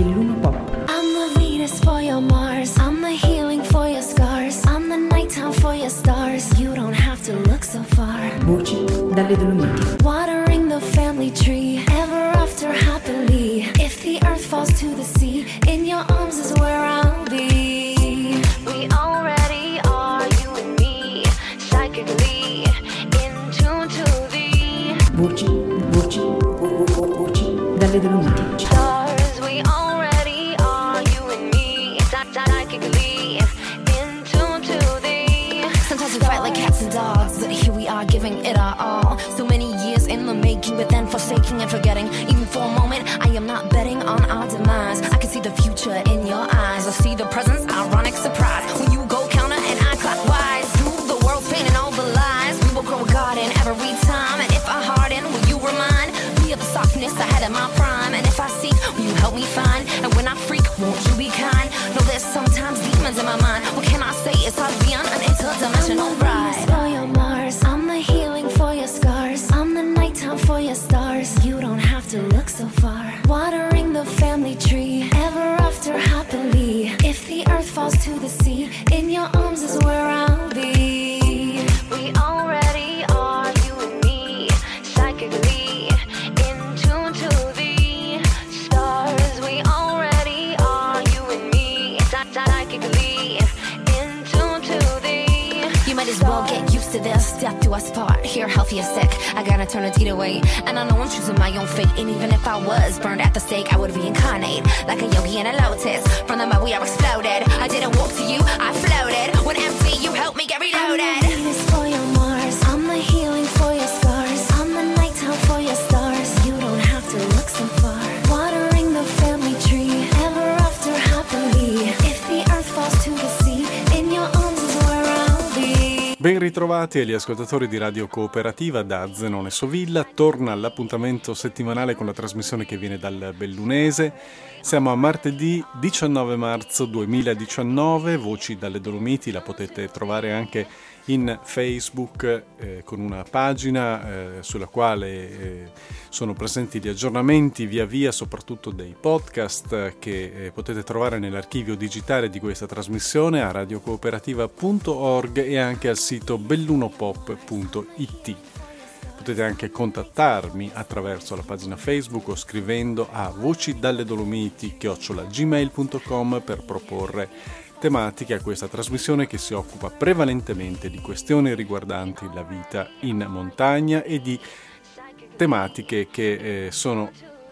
Belluno Pop. I'm the Venus for your Mars. I'm the healing for your scars. I'm the nighttime for your stars. You don't have to look so far. Voci dalle Dolomiti. Watering the family tree. Ever after happily. If the earth falls to the sea, in your arms is where I'll be. We already are, you and me. Psychically. In tune to the Voci, voci, vo- vo- vo- voci dalle Dolomiti. Ritrovati agli ascoltatori di Radio Cooperativa da Zenone Sovilla, torna all'appuntamento settimanale con la trasmissione che viene dal Bellunese. Siamo a martedì 19 marzo 2019, Voci dalle Dolomiti, la potete trovare anche in Facebook eh, con una pagina eh, sulla quale eh, sono presenti gli aggiornamenti via via, soprattutto dei podcast che eh, potete trovare nell'archivio digitale di questa trasmissione a radiocooperativa.org e anche al sito bellunopop.it. Potete anche contattarmi attraverso la pagina Facebook o scrivendo a voci dalle Dolomiti gmail.com per proporre tematiche a questa trasmissione che si occupa prevalentemente di questioni riguardanti la vita in montagna e di tematiche che eh, sono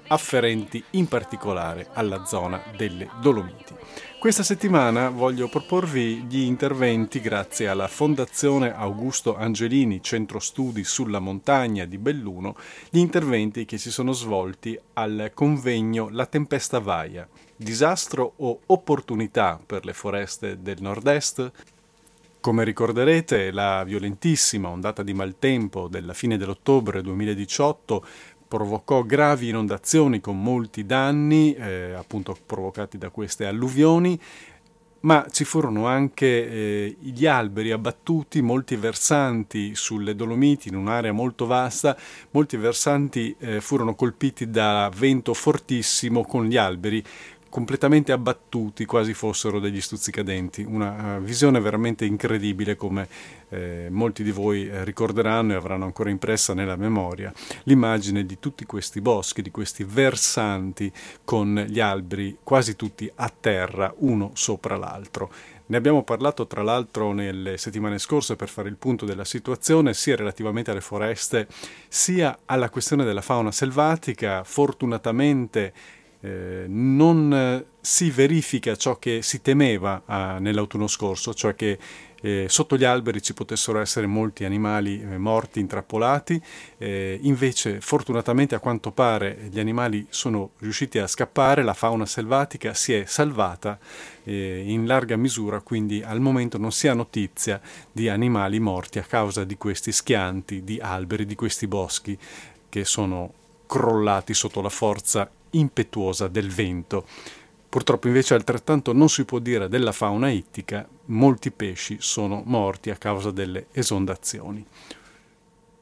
afferenti in particolare alla zona delle Dolomiti. Questa settimana voglio proporvi gli interventi grazie alla Fondazione Augusto Angelini Centro Studi sulla Montagna di Belluno, gli interventi che si sono svolti al convegno La Tempesta Vaia, disastro o opportunità per le foreste del nord-est? Come ricorderete, la violentissima ondata di maltempo della fine dell'ottobre 2018 provocò gravi inondazioni con molti danni, eh, appunto provocati da queste alluvioni, ma ci furono anche eh, gli alberi abbattuti, molti versanti sulle Dolomiti in un'area molto vasta, molti versanti eh, furono colpiti da vento fortissimo con gli alberi completamente abbattuti, quasi fossero degli stuzzicadenti. Una uh, visione veramente incredibile, come eh, molti di voi eh, ricorderanno e avranno ancora impressa nella memoria, l'immagine di tutti questi boschi, di questi versanti con gli alberi quasi tutti a terra, uno sopra l'altro. Ne abbiamo parlato tra l'altro nelle settimane scorse per fare il punto della situazione, sia relativamente alle foreste, sia alla questione della fauna selvatica. Fortunatamente eh, non eh, si verifica ciò che si temeva eh, nell'autunno scorso, cioè che eh, sotto gli alberi ci potessero essere molti animali eh, morti, intrappolati, eh, invece fortunatamente a quanto pare gli animali sono riusciti a scappare, la fauna selvatica si è salvata in larga misura, quindi al momento non si ha notizia di animali morti a causa di questi schianti di alberi, di questi boschi che sono crollati sotto la forza impetuosa del vento. Purtroppo invece altrettanto non si può dire della fauna ittica, molti pesci sono morti a causa delle esondazioni.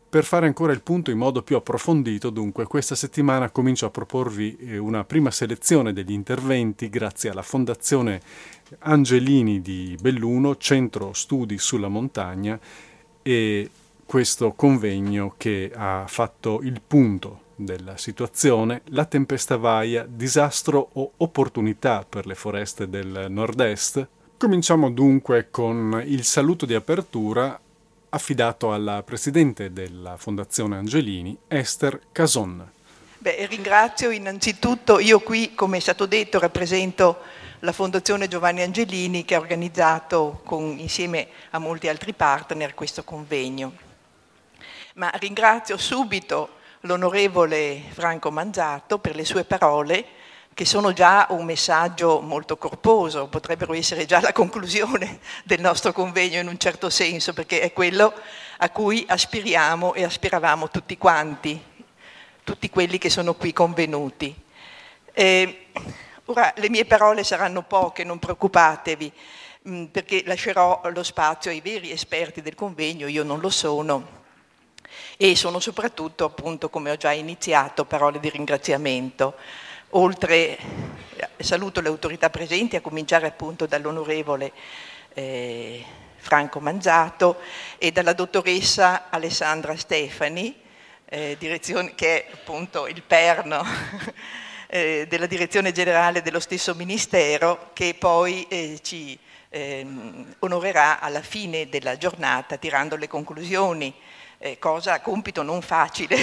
Per fare ancora il punto in modo più approfondito, dunque, questa settimana comincio a proporvi eh, una prima selezione degli interventi grazie alla Fondazione Angelini di Belluno, Centro Studi sulla Montagna e questo convegno che ha fatto il punto della situazione, la tempesta vaia, disastro o opportunità per le foreste del nord-est. Cominciamo dunque con il saluto di apertura affidato alla presidente della Fondazione Angelini, Esther Cason. Beh, ringrazio innanzitutto, io qui, come è stato detto, rappresento la Fondazione Giovanni Angelini che ha organizzato con, insieme a molti altri partner questo convegno. Ma ringrazio subito l'onorevole Franco Manzato per le sue parole che sono già un messaggio molto corposo, potrebbero essere già la conclusione del nostro convegno in un certo senso, perché è quello a cui aspiriamo e aspiravamo tutti quanti, tutti quelli che sono qui convenuti. Eh, ora le mie parole saranno poche, non preoccupatevi, perché lascerò lo spazio ai veri esperti del convegno, io non lo sono, e sono soprattutto, appunto, come ho già iniziato, parole di ringraziamento. Oltre, saluto le autorità presenti, a cominciare appunto dall'onorevole eh, Franco Manzato e dalla dottoressa Alessandra Stefani, eh, che è appunto il perno eh, della direzione generale dello stesso Ministero, che poi eh, ci ehm, onorerà alla fine della giornata tirando le conclusioni, eh, cosa, compito non facile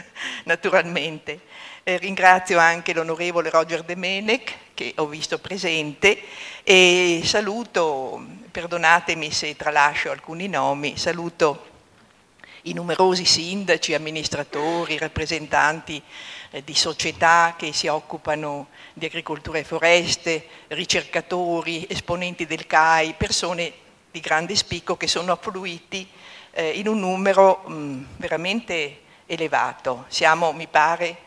naturalmente. Eh, ringrazio anche l'onorevole Roger De Menec che ho visto presente e saluto, perdonatemi se tralascio alcuni nomi, saluto i numerosi sindaci, amministratori, rappresentanti eh, di società che si occupano di agricoltura e foreste, ricercatori, esponenti del CAI, persone di grande spicco che sono affluiti eh, in un numero mh, veramente elevato. Siamo, mi pare,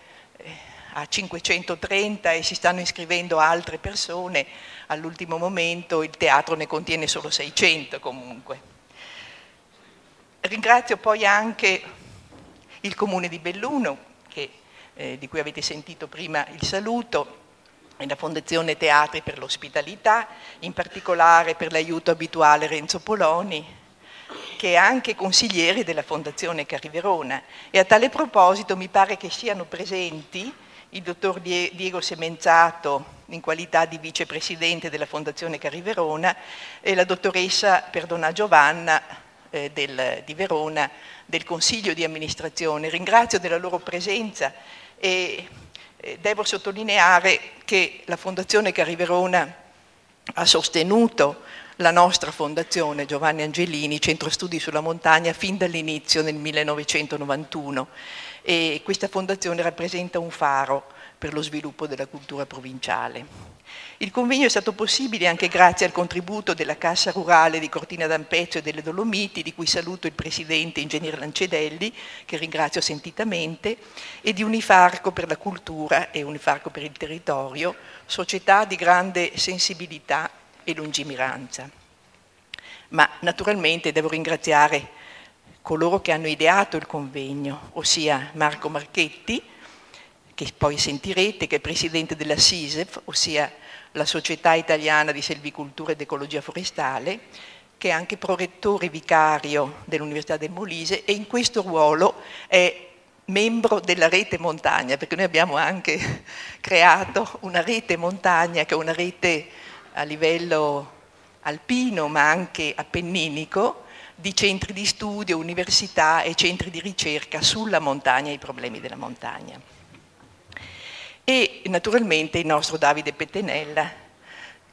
a 530 e si stanno iscrivendo altre persone, all'ultimo momento il teatro ne contiene solo 600 comunque. Ringrazio poi anche il comune di Belluno, che, eh, di cui avete sentito prima il saluto, e la Fondazione Teatri per l'Ospitalità, in particolare per l'aiuto abituale Renzo Poloni, che è anche consigliere della Fondazione Cariverona. E a tale proposito mi pare che siano presenti il dottor Diego Semenzato in qualità di vicepresidente della Fondazione Cariverona e la dottoressa Perdona Giovanna eh, del, di Verona del Consiglio di amministrazione. Ringrazio della loro presenza e eh, devo sottolineare che la Fondazione Cariverona ha sostenuto la nostra fondazione Giovanni Angelini, Centro Studi sulla Montagna, fin dall'inizio nel 1991 e questa fondazione rappresenta un faro per lo sviluppo della cultura provinciale. Il convegno è stato possibile anche grazie al contributo della Cassa Rurale di Cortina d'Ampezzo e delle Dolomiti, di cui saluto il presidente Ingegnere Lancedelli, che ringrazio sentitamente, e di Unifarco per la cultura e Unifarco per il territorio, società di grande sensibilità e lungimiranza. Ma naturalmente devo ringraziare coloro che hanno ideato il convegno, ossia Marco Marchetti, che poi sentirete, che è presidente della SISEF, ossia la Società Italiana di Selvicoltura ed Ecologia Forestale, che è anche prorettore vicario dell'Università del Molise e in questo ruolo è membro della rete montagna, perché noi abbiamo anche creato una rete montagna che è una rete a livello alpino ma anche appenninico, di centri di studio, università e centri di ricerca sulla montagna e i problemi della montagna. E naturalmente il nostro Davide Pettenella,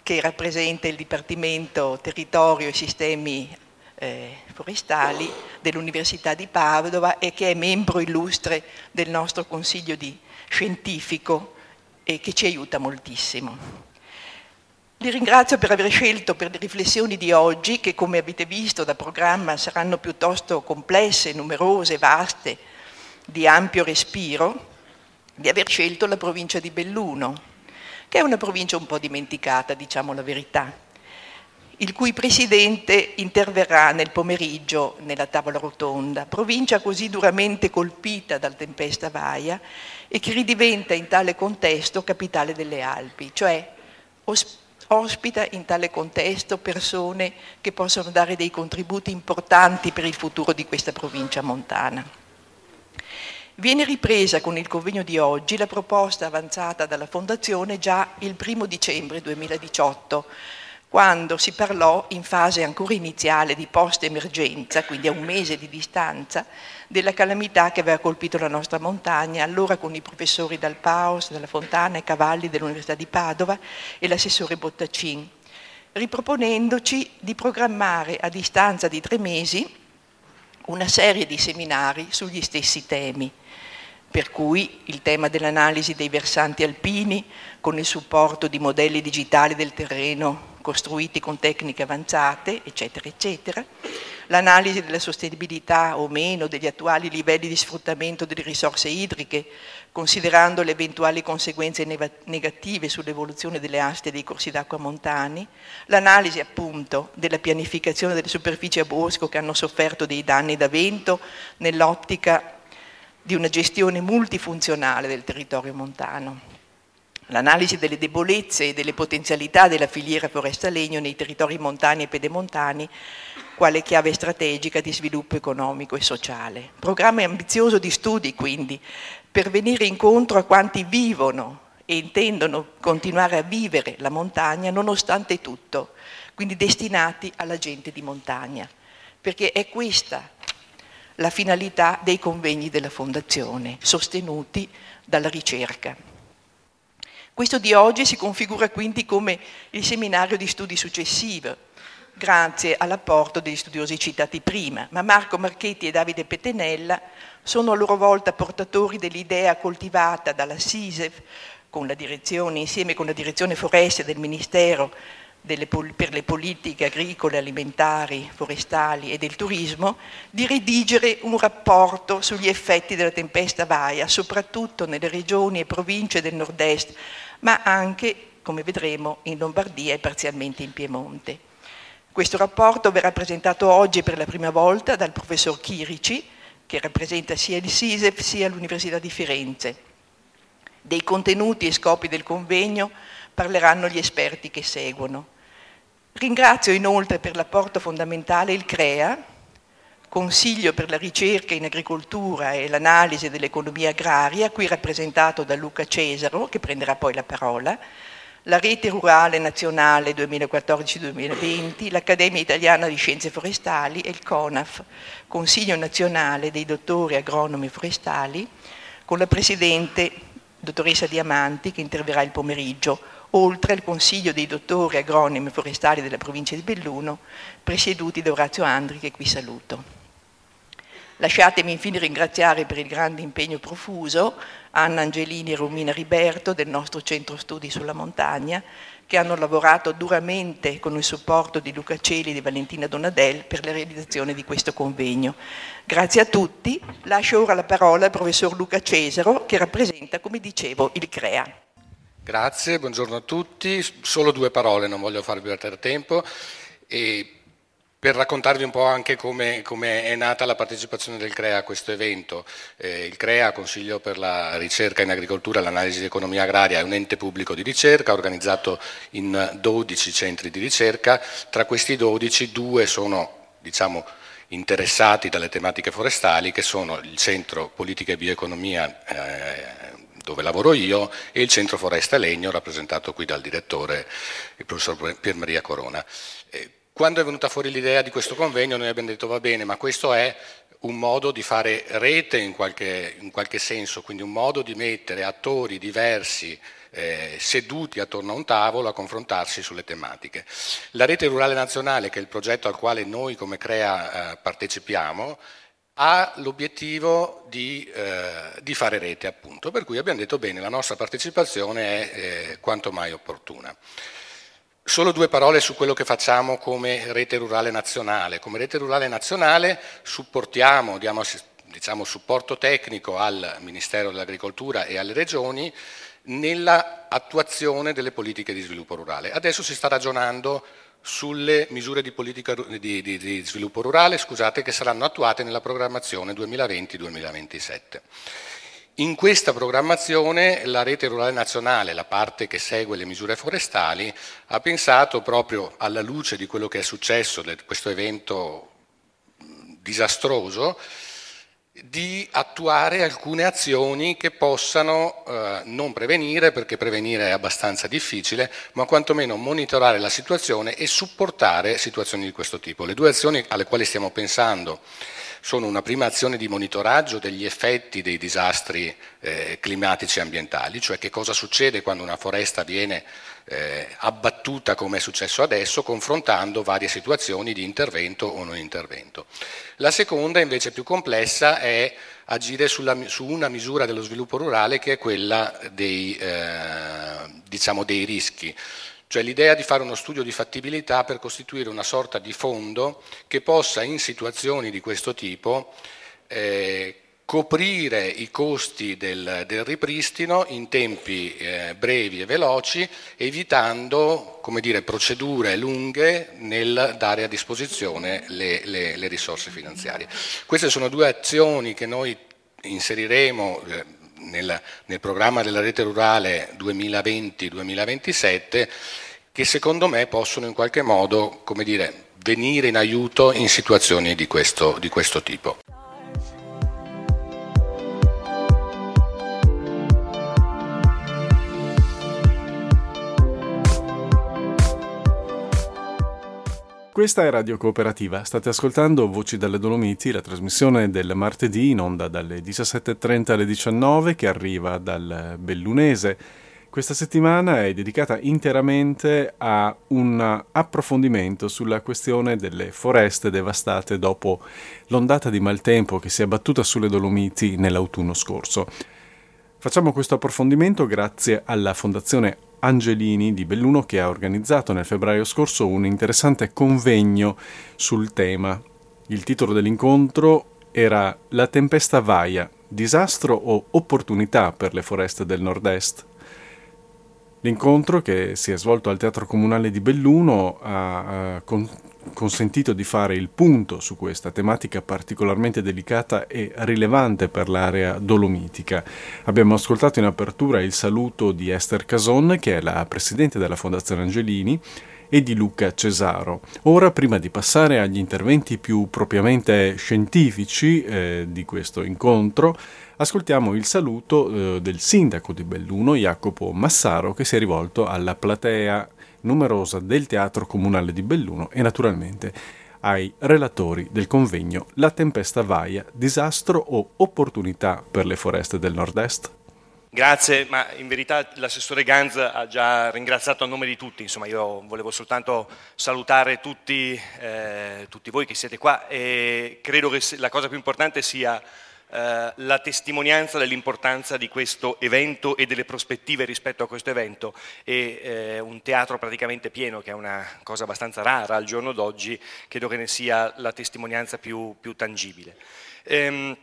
che rappresenta il Dipartimento Territorio e Sistemi eh, Forestali dell'Università di Padova e che è membro illustre del nostro consiglio di scientifico e che ci aiuta moltissimo. Li ringrazio per aver scelto per le riflessioni di oggi, che come avete visto da programma saranno piuttosto complesse, numerose, vaste, di ampio respiro, di aver scelto la provincia di Belluno, che è una provincia un po' dimenticata, diciamo la verità. il cui presidente interverrà nel pomeriggio nella tavola rotonda, provincia così duramente colpita dal tempesta Vaia e che ridiventa in tale contesto capitale delle Alpi, cioè ospita in tale contesto persone che possono dare dei contributi importanti per il futuro di questa provincia montana. Viene ripresa con il convegno di oggi la proposta avanzata dalla Fondazione già il primo dicembre 2018 quando si parlò in fase ancora iniziale di post-emergenza, quindi a un mese di distanza, della calamità che aveva colpito la nostra montagna, allora con i professori Dal Paus, della Fontana e Cavalli dell'Università di Padova e l'assessore Bottacin, riproponendoci di programmare a distanza di tre mesi una serie di seminari sugli stessi temi per cui il tema dell'analisi dei versanti alpini con il supporto di modelli digitali del terreno costruiti con tecniche avanzate, eccetera, eccetera, l'analisi della sostenibilità o meno degli attuali livelli di sfruttamento delle risorse idriche, considerando le eventuali conseguenze negative sull'evoluzione delle aste dei corsi d'acqua montani, l'analisi appunto della pianificazione delle superfici a bosco che hanno sofferto dei danni da vento nell'ottica di una gestione multifunzionale del territorio montano. L'analisi delle debolezze e delle potenzialità della filiera foresta-legno nei territori montani e pedemontani quale chiave strategica di sviluppo economico e sociale. Programma ambizioso di studi, quindi, per venire incontro a quanti vivono e intendono continuare a vivere la montagna nonostante tutto, quindi destinati alla gente di montagna, perché è questa la finalità dei convegni della Fondazione, sostenuti dalla ricerca. Questo di oggi si configura quindi come il seminario di studi successivo, grazie all'apporto degli studiosi citati prima, ma Marco Marchetti e Davide Petenella sono a loro volta portatori dell'idea coltivata dalla SISEF insieme con la direzione foreste del Ministero delle, per le politiche agricole, alimentari, forestali e del turismo, di redigere un rapporto sugli effetti della tempesta Vaia, soprattutto nelle regioni e province del nord-est, ma anche, come vedremo, in Lombardia e parzialmente in Piemonte. Questo rapporto verrà presentato oggi per la prima volta dal professor Chirici, che rappresenta sia il SISEF sia l'Università di Firenze. Dei contenuti e scopi del convegno parleranno gli esperti che seguono. Ringrazio inoltre per l'apporto fondamentale il CREA, Consiglio per la ricerca in agricoltura e l'analisi dell'economia agraria, qui rappresentato da Luca Cesaro, che prenderà poi la parola, la Rete Rurale Nazionale 2014-2020, l'Accademia Italiana di Scienze Forestali e il CONAF, Consiglio Nazionale dei Dottori Agronomi Forestali, con la Presidente dottoressa Diamanti che interverrà il pomeriggio, oltre al Consiglio dei Dottori Agronomi Forestali della provincia di Belluno, presieduti da Orazio Andri che qui saluto. Lasciatemi infine ringraziare per il grande impegno profuso Anna Angelini e Romina Riberto del nostro centro studi sulla montagna, che hanno lavorato duramente con il supporto di Luca Celi e di Valentina Donadel per la realizzazione di questo convegno. Grazie a tutti. Lascio ora la parola al professor Luca Cesaro, che rappresenta, come dicevo, il CREA. Grazie, buongiorno a tutti. Solo due parole, non voglio farvi perdere tempo. E per raccontarvi un po' anche come, come, è nata la partecipazione del CREA a questo evento. Eh, il CREA, Consiglio per la ricerca in agricoltura e l'analisi di economia agraria, è un ente pubblico di ricerca organizzato in 12 centri di ricerca, tra questi 12 due sono diciamo, interessati dalle tematiche forestali che sono il Centro Politica e Bioeconomia eh, dove lavoro io e il Centro Foresta Legno rappresentato qui dal direttore il professor Pier Maria Corona. Quando è venuta fuori l'idea di questo convegno noi abbiamo detto va bene, ma questo è un modo di fare rete in qualche, in qualche senso, quindi un modo di mettere attori diversi eh, seduti attorno a un tavolo a confrontarsi sulle tematiche. La rete rurale nazionale, che è il progetto al quale noi come CREA eh, partecipiamo, ha l'obiettivo di, eh, di, fare rete, appunto, per cui abbiamo detto bene, la nostra partecipazione è eh, quanto mai opportuna. Solo due parole su quello che facciamo come rete rurale nazionale. Come rete rurale nazionale supportiamo, diamo diciamo, supporto tecnico al Ministero dell'Agricoltura e alle regioni nella attuazione delle politiche di sviluppo rurale. Adesso si sta ragionando sulle misure di politica di, di, di sviluppo rurale scusate, che saranno attuate nella programmazione 2020-2027. In questa programmazione la rete rurale nazionale, la parte che segue le misure forestali, ha pensato proprio alla luce di quello che è successo, di questo evento disastroso, di attuare alcune azioni che possano eh, non prevenire, perché prevenire è abbastanza difficile, ma quantomeno monitorare la situazione e supportare situazioni di questo tipo. Le due azioni alle quali stiamo pensando sono una prima azione di monitoraggio degli effetti dei disastri eh, climatici e ambientali, cioè che cosa succede quando una foresta viene eh, abbattuta come è successo adesso, confrontando varie situazioni di intervento o non intervento. La seconda, invece più complessa, è agire sulla, su una misura dello sviluppo rurale che è quella dei, eh, diciamo dei rischi cioè l'idea di fare uno studio di fattibilità per costituire una sorta di fondo che possa in situazioni di questo tipo eh, coprire i costi del, del ripristino in tempi eh, brevi e veloci, evitando dire, procedure lunghe nel dare a disposizione le, le, le, risorse finanziarie. Queste sono due azioni che noi inseriremo eh, nel, nel programma della rete rurale 2020-2027 che secondo me possono in qualche modo come dire, venire in aiuto in situazioni di questo, di questo tipo. Questa è Radio Cooperativa, state ascoltando Voci dalle Dolomiti, la trasmissione del martedì in onda dalle 17.30 alle 19 che arriva dal Bellunese. Questa settimana è dedicata interamente a un approfondimento sulla questione delle foreste devastate dopo l'ondata di maltempo che si è abbattuta sulle Dolomiti nell'autunno scorso. Facciamo questo approfondimento grazie alla Fondazione Angelini di Belluno che ha organizzato nel febbraio scorso un interessante convegno sul tema. Il titolo dell'incontro era La tempesta Vaia, disastro o opportunità per le foreste del nord-est? L'incontro, che si è svolto al Teatro Comunale di Belluno, ha con- consentito di fare il punto su questa tematica particolarmente delicata e rilevante per l'area dolomitica. Abbiamo ascoltato in apertura il saluto di Esther Cason, che è la presidente della Fondazione Angelini, e di Luca Cesaro. Ora, prima di passare agli interventi più propriamente scientifici eh, di questo incontro, ascoltiamo il saluto eh, del sindaco di Belluno, Jacopo Massaro, che si è rivolto alla platea numerosa del Teatro Comunale di Belluno e naturalmente ai relatori del convegno La tempesta Vaia, disastro o opportunità per le foreste del nord-est? Grazie, ma in verità l'assessore Ganz ha già ringraziato a nome di tutti, insomma io volevo soltanto salutare tutti, eh, tutti voi che siete qua e credo che la cosa più importante sia eh, la testimonianza dell'importanza di questo evento e delle prospettive rispetto a questo evento e eh, un teatro praticamente pieno che è una cosa abbastanza rara al giorno d'oggi, credo che ne sia la testimonianza più, più tangibile. Ehm,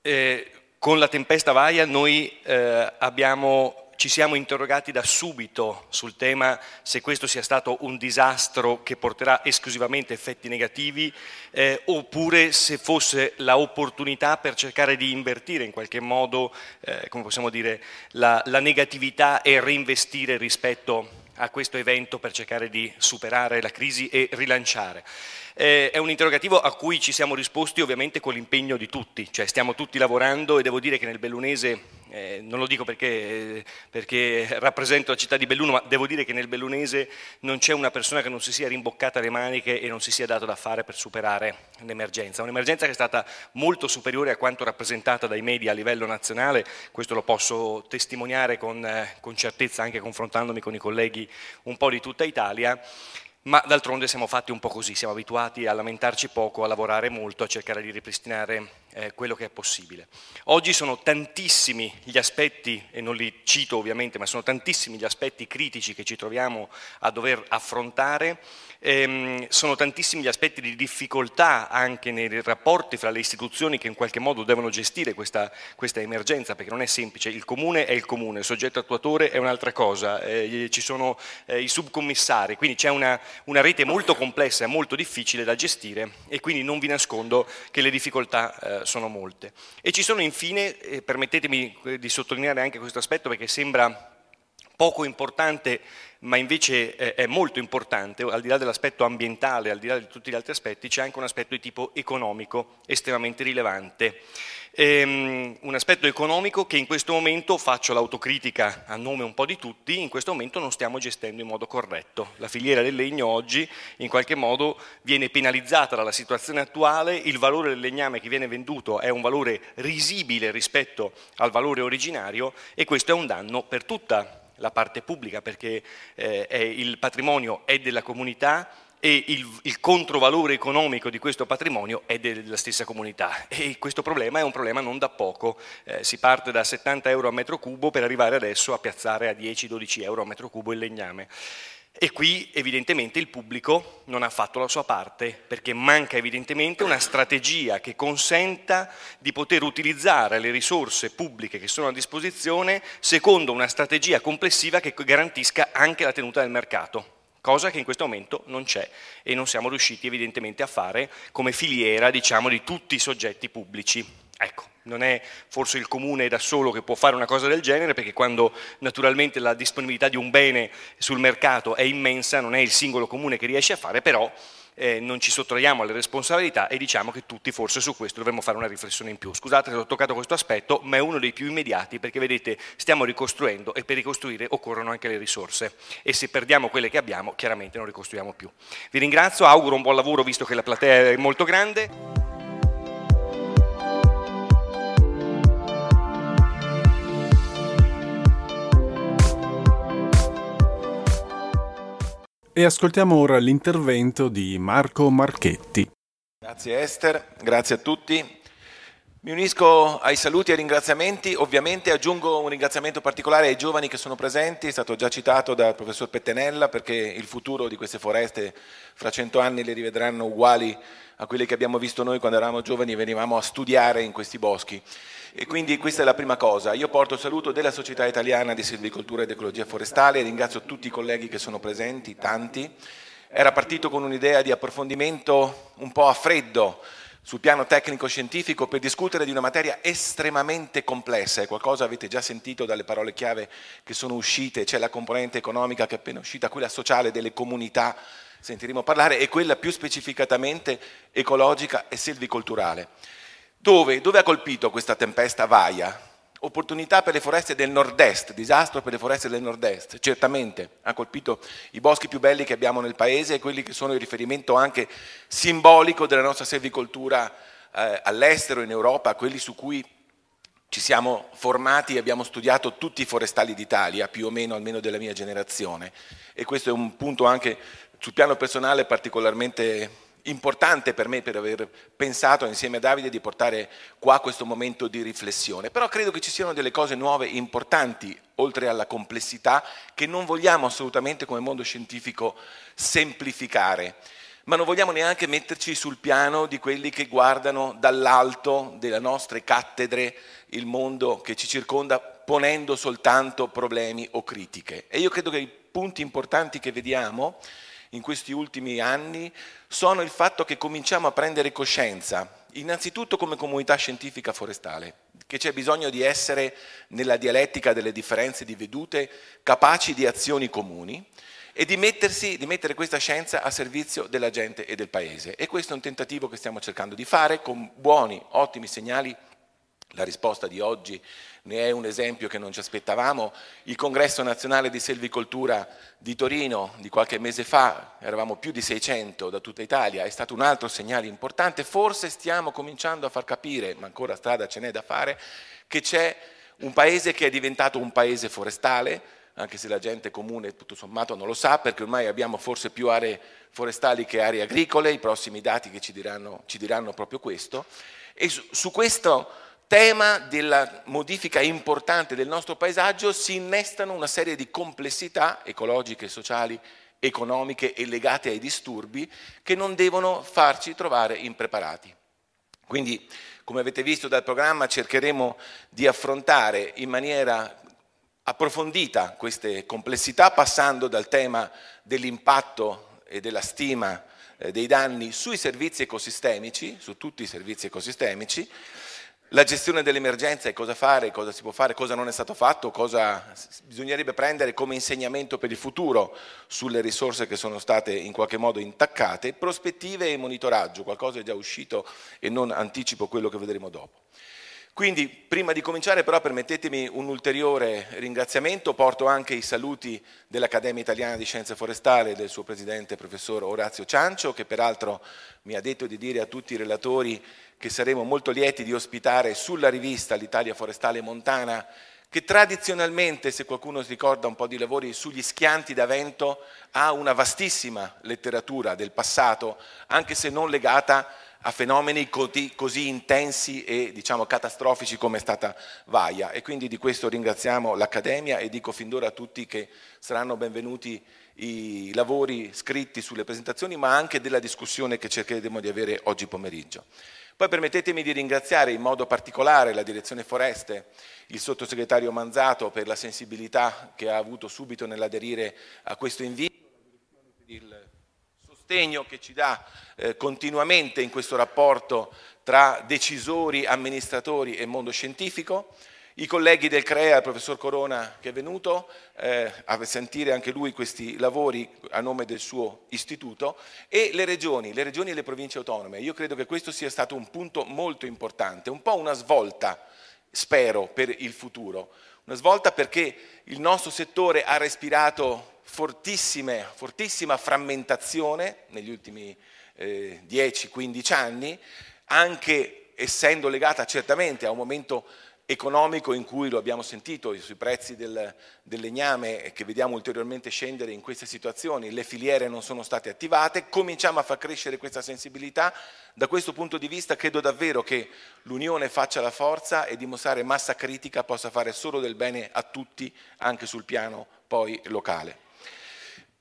eh, con la tempesta Vaia noi eh, abbiamo ci siamo interrogati da subito sul tema se questo sia stato un disastro che porterà esclusivamente effetti negativi eh, oppure se fosse l'opportunità per cercare di invertire in qualche modo, eh, come possiamo dire, la, la negatività e reinvestire rispetto a questo evento per cercare di superare la crisi e rilanciare. Eh, è un interrogativo a cui ci siamo risposti ovviamente con l'impegno di tutti, cioè stiamo tutti lavorando e devo dire che nel Bellunese eh, non lo dico perché, perché, rappresento la città di Belluno, ma devo dire che nel bellunese non c'è una persona che non si sia rimboccata le maniche e non si sia dato da fare per superare l'emergenza. Un'emergenza che è stata molto superiore a quanto rappresentata dai media a livello nazionale, questo lo posso testimoniare con, eh, con certezza anche confrontandomi con i colleghi un po' di tutta Italia ma d'altronde siamo fatti un po' così, siamo abituati a lamentarci poco, a lavorare molto, a cercare di ripristinare eh, quello che è possibile. Oggi sono tantissimi gli aspetti, e non li cito ovviamente, ma sono tantissimi gli aspetti critici che ci troviamo a dover affrontare, ehm, sono tantissimi gli aspetti di difficoltà anche nei rapporti fra le istituzioni che in qualche modo devono gestire questa, questa emergenza, perché non è semplice, il comune è il comune, il soggetto attuatore è un'altra cosa, eh, ci sono eh, i subcommissari, quindi c'è una, una rete molto complessa e molto difficile da gestire e quindi non vi nascondo che le difficoltà eh, sono molte. E ci sono infine, eh, permettetemi eh, di sottolineare anche questo aspetto perché sembra poco importante, ma invece è molto importante, al di là dell'aspetto ambientale, al di là di tutti gli altri aspetti, c'è anche un aspetto di tipo economico estremamente rilevante. Ehm, un aspetto economico che in questo momento, faccio l'autocritica a nome un po' di tutti, in questo momento non stiamo gestendo in modo corretto. La filiera del legno oggi in qualche modo viene penalizzata dalla situazione attuale, il valore del legname che viene venduto è un valore risibile rispetto al valore originario e questo è un danno per tutta la parte pubblica perché eh, il patrimonio è della comunità e il, il, controvalore economico di questo patrimonio è della stessa comunità e questo problema è un problema non da poco, eh, si parte da 70 euro a metro cubo per arrivare adesso a piazzare a 10-12 euro a metro cubo il legname. E qui evidentemente il pubblico non ha fatto la sua parte perché manca evidentemente una strategia che consenta di poter utilizzare le risorse pubbliche che sono a disposizione secondo una strategia complessiva che garantisca anche la tenuta del mercato cosa che in questo momento non c'è e non siamo riusciti evidentemente a fare come filiera diciamo, di tutti i soggetti pubblici. Ecco, non è forse il comune da solo che può fare una cosa del genere, perché quando naturalmente la disponibilità di un bene sul mercato è immensa, non è il singolo comune che riesce a fare, però eh, non ci sottraiamo alle responsabilità e diciamo che tutti forse su questo dovremmo fare una riflessione in più. Scusate se ho toccato questo aspetto, ma è uno dei più immediati perché vedete stiamo ricostruendo e per ricostruire occorrono anche le risorse e se perdiamo quelle che abbiamo chiaramente non ricostruiamo più. Vi ringrazio, auguro un buon lavoro visto che la platea è molto grande. E ascoltiamo ora l'intervento di Marco Marchetti. Grazie Esther, grazie a tutti. Mi unisco ai saluti e ai ringraziamenti, ovviamente aggiungo un ringraziamento particolare ai giovani che sono presenti, è stato già citato dal professor Pettenella perché il futuro di queste foreste fra cento anni le rivedranno uguali a quelle che abbiamo visto noi quando eravamo giovani e venivamo a studiare in questi boschi. E quindi questa è la prima cosa. Io porto il saluto della Società Italiana di Silvicoltura ed Ecologia Forestale, ringrazio tutti i colleghi che sono presenti, tanti. Era partito con un'idea di approfondimento un po' a freddo sul piano tecnico-scientifico per discutere di una materia estremamente complessa, e qualcosa avete già sentito dalle parole chiave che sono uscite, c'è la componente economica che è appena uscita, quella sociale delle comunità, sentiremo parlare, e quella più specificatamente ecologica e silvicolturale. Dove? Dove ha colpito questa tempesta Vaia? Opportunità per le foreste del nord-est, disastro per le foreste del nord-est, certamente ha colpito i boschi più belli che abbiamo nel paese e quelli che sono il riferimento anche simbolico della nostra servicoltura eh, all'estero, in Europa, quelli su cui ci siamo formati e abbiamo studiato tutti i forestali d'Italia, più o meno almeno della mia generazione. E questo è un punto anche sul piano personale particolarmente importante per me per aver pensato insieme a Davide di portare qua questo momento di riflessione. Però credo che ci siano delle cose nuove importanti, oltre alla complessità, che non vogliamo assolutamente come mondo scientifico semplificare, ma non vogliamo neanche metterci sul piano di quelli che guardano dall'alto delle nostre cattedre il mondo che ci circonda ponendo soltanto problemi o critiche. E io credo che i punti importanti che vediamo in questi ultimi anni sono il fatto che cominciamo a prendere coscienza, innanzitutto come comunità scientifica forestale, che c'è bisogno di essere nella dialettica delle differenze di vedute capaci di azioni comuni e di, mettersi, di mettere questa scienza a servizio della gente e del paese. E questo è un tentativo che stiamo cercando di fare con buoni, ottimi segnali. La risposta di oggi ne è un esempio che non ci aspettavamo. Il Congresso nazionale di selvicoltura di Torino di qualche mese fa, eravamo più di 600 da tutta Italia, è stato un altro segnale importante. Forse stiamo cominciando a far capire, ma ancora strada ce n'è da fare, che c'è un paese che è diventato un paese forestale, anche se la gente comune tutto sommato non lo sa, perché ormai abbiamo forse più aree forestali che aree agricole, i prossimi dati che ci diranno, ci diranno proprio questo. E su, su questo tema della modifica importante del nostro paesaggio si innestano una serie di complessità ecologiche, sociali, economiche e legate ai disturbi che non devono farci trovare impreparati. Quindi, come avete visto dal programma, cercheremo di affrontare in maniera approfondita queste complessità, passando dal tema dell'impatto e della stima eh, dei danni sui servizi ecosistemici, su tutti i servizi ecosistemici, la gestione dell'emergenza e cosa fare, cosa si può fare, cosa non è stato fatto, cosa bisognerebbe prendere come insegnamento per il futuro sulle risorse che sono state in qualche modo intaccate, prospettive e monitoraggio, qualcosa è già uscito e non anticipo quello che vedremo dopo. Quindi prima di cominciare però permettetemi un ulteriore ringraziamento, porto anche i saluti dell'Accademia Italiana di Scienze Forestali e del suo presidente professor Orazio Ciancio che peraltro mi ha detto di dire a tutti i relatori che saremo molto lieti di ospitare sulla rivista L'Italia Forestale Montana che tradizionalmente, se qualcuno si ricorda un po' di lavori sugli schianti da vento, ha una vastissima letteratura del passato, anche se non legata a fenomeni così intensi e diciamo, catastrofici come è stata Vaia e quindi di questo ringraziamo l'Accademia e dico fin d'ora a tutti che saranno benvenuti i lavori scritti sulle presentazioni ma anche della discussione che cercheremo di avere oggi pomeriggio. Poi permettetemi di ringraziare in modo particolare la Direzione Foreste, il sottosegretario Manzato per la sensibilità che ha avuto subito nell'aderire a questo invito, il sostegno che ci dà eh, continuamente in questo rapporto tra decisori, amministratori e mondo scientifico, i colleghi del CREA, il professor Corona che è venuto eh, a sentire anche lui questi lavori a nome del suo istituto e le regioni, le regioni e le province autonome. Io credo che questo sia stato un punto molto importante, un po' una svolta, spero, per il futuro. Una svolta perché il nostro settore ha respirato fortissima frammentazione negli ultimi eh, 10-15 anni, anche essendo legata certamente a un momento economico in cui lo abbiamo sentito sui prezzi del, del, legname che vediamo ulteriormente scendere in queste situazioni, le filiere non sono state attivate, cominciamo a far crescere questa sensibilità, da questo punto di vista credo davvero che l'unione faccia la forza e dimostrare massa critica possa fare solo del bene a tutti anche sul piano poi locale.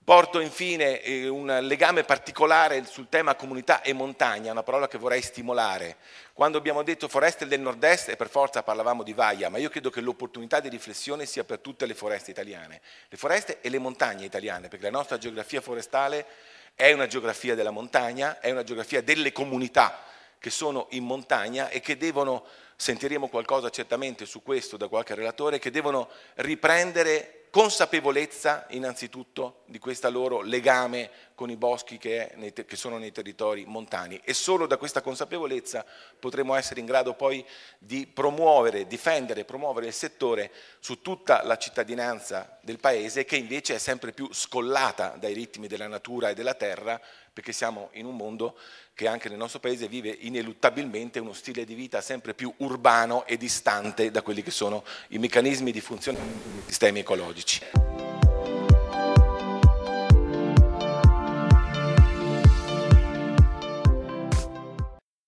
Porto infine eh, un legame particolare sul tema comunità e montagna, una parola che vorrei stimolare. Quando abbiamo detto foreste del nord-est, e per forza parlavamo di Vaia, ma io credo che l'opportunità di riflessione sia per tutte le foreste italiane, le foreste e le montagne italiane, perché la nostra geografia forestale è una geografia della montagna, è una geografia delle comunità che sono in montagna e che devono, sentiremo qualcosa certamente su questo da qualche relatore, che devono riprendere consapevolezza innanzitutto di questo loro legame con i boschi che, nei, che, sono nei territori montani. E solo da questa consapevolezza potremo essere in grado poi di promuovere, difendere promuovere il settore su tutta la cittadinanza del paese che invece è sempre più scollata dai ritmi della natura e della terra perché siamo in un mondo che anche nel nostro paese vive ineluttabilmente uno stile di vita sempre più urbano e distante da quelli che sono i meccanismi di funzionamento dei sistemi ecologici.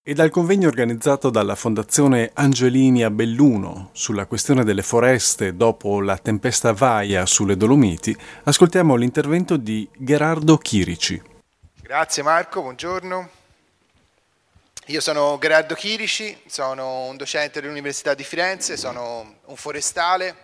E dal convegno organizzato dalla Fondazione Angelini a Belluno sulla questione delle foreste dopo la tempesta Vaia sulle Dolomiti, ascoltiamo l'intervento di Gerardo Chirici. Grazie Marco, buongiorno. Io sono Gerardo Chirici, sono un docente dell'Università di Firenze, sono un forestale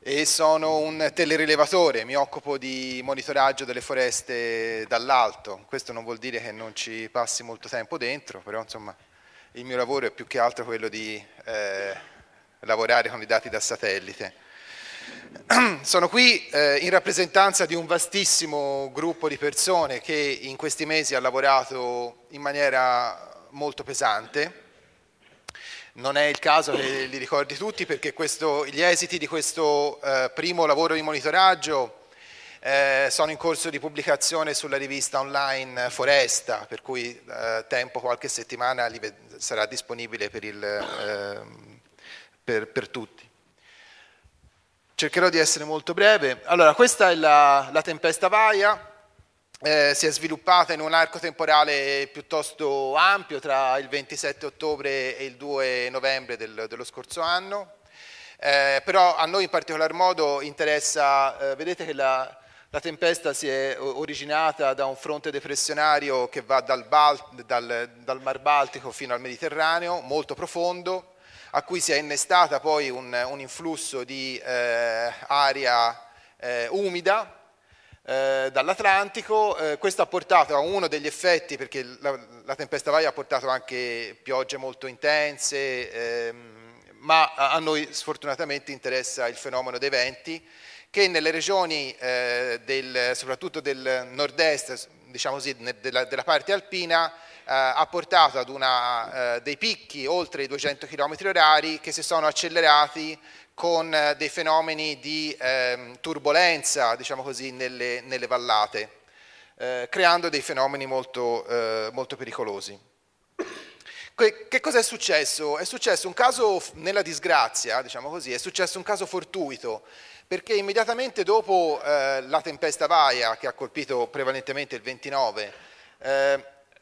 e sono un telerilevatore, mi occupo di monitoraggio delle foreste dall'alto. Questo non vuol dire che non ci passi molto tempo dentro, però insomma il mio lavoro è più che altro quello di eh, lavorare con i dati da satellite. Sono qui eh, in rappresentanza di un vastissimo gruppo di persone che in questi mesi ha lavorato in maniera molto pesante. Non è il caso che li ricordi tutti perché questo, gli esiti di questo eh, primo lavoro di monitoraggio eh, sono in corso di pubblicazione sulla rivista online Foresta, per cui eh, tempo qualche settimana sarà disponibile per, il, ehm, per, per tutti. Cercherò di essere molto breve. Allora, questa è la, la tempesta Vaia, eh, si è sviluppata in un arco temporale piuttosto ampio tra il 27 ottobre e il 2 novembre del, dello scorso anno, eh, però a noi in particolar modo interessa, eh, vedete che la, la, tempesta si è originata da un fronte depressionario che va dal, Bal, dal, dal Mar Baltico fino al Mediterraneo, molto profondo, a cui si è innestata poi un, un influsso di eh, aria eh, umida, eh, dall'Atlantico. Eh, questo ha portato a uno degli effetti, perché la, la tempesta Vaia ha portato anche piogge molto intense, ehm, ma a, noi sfortunatamente interessa il fenomeno dei venti, che nelle regioni, eh, del, soprattutto del nord-est, diciamo così, della, della parte alpina, ha portato ad una, eh, dei picchi oltre i 200 km orari che si sono accelerati con eh, dei fenomeni di eh, turbolenza, diciamo così, nelle, nelle vallate, eh, creando dei fenomeni molto, eh, molto pericolosi. Que- che cosa è successo? È successo un caso nella disgrazia, diciamo così, è successo un caso fortuito, perché immediatamente dopo eh, la tempesta Vaia, che ha colpito prevalentemente il 29,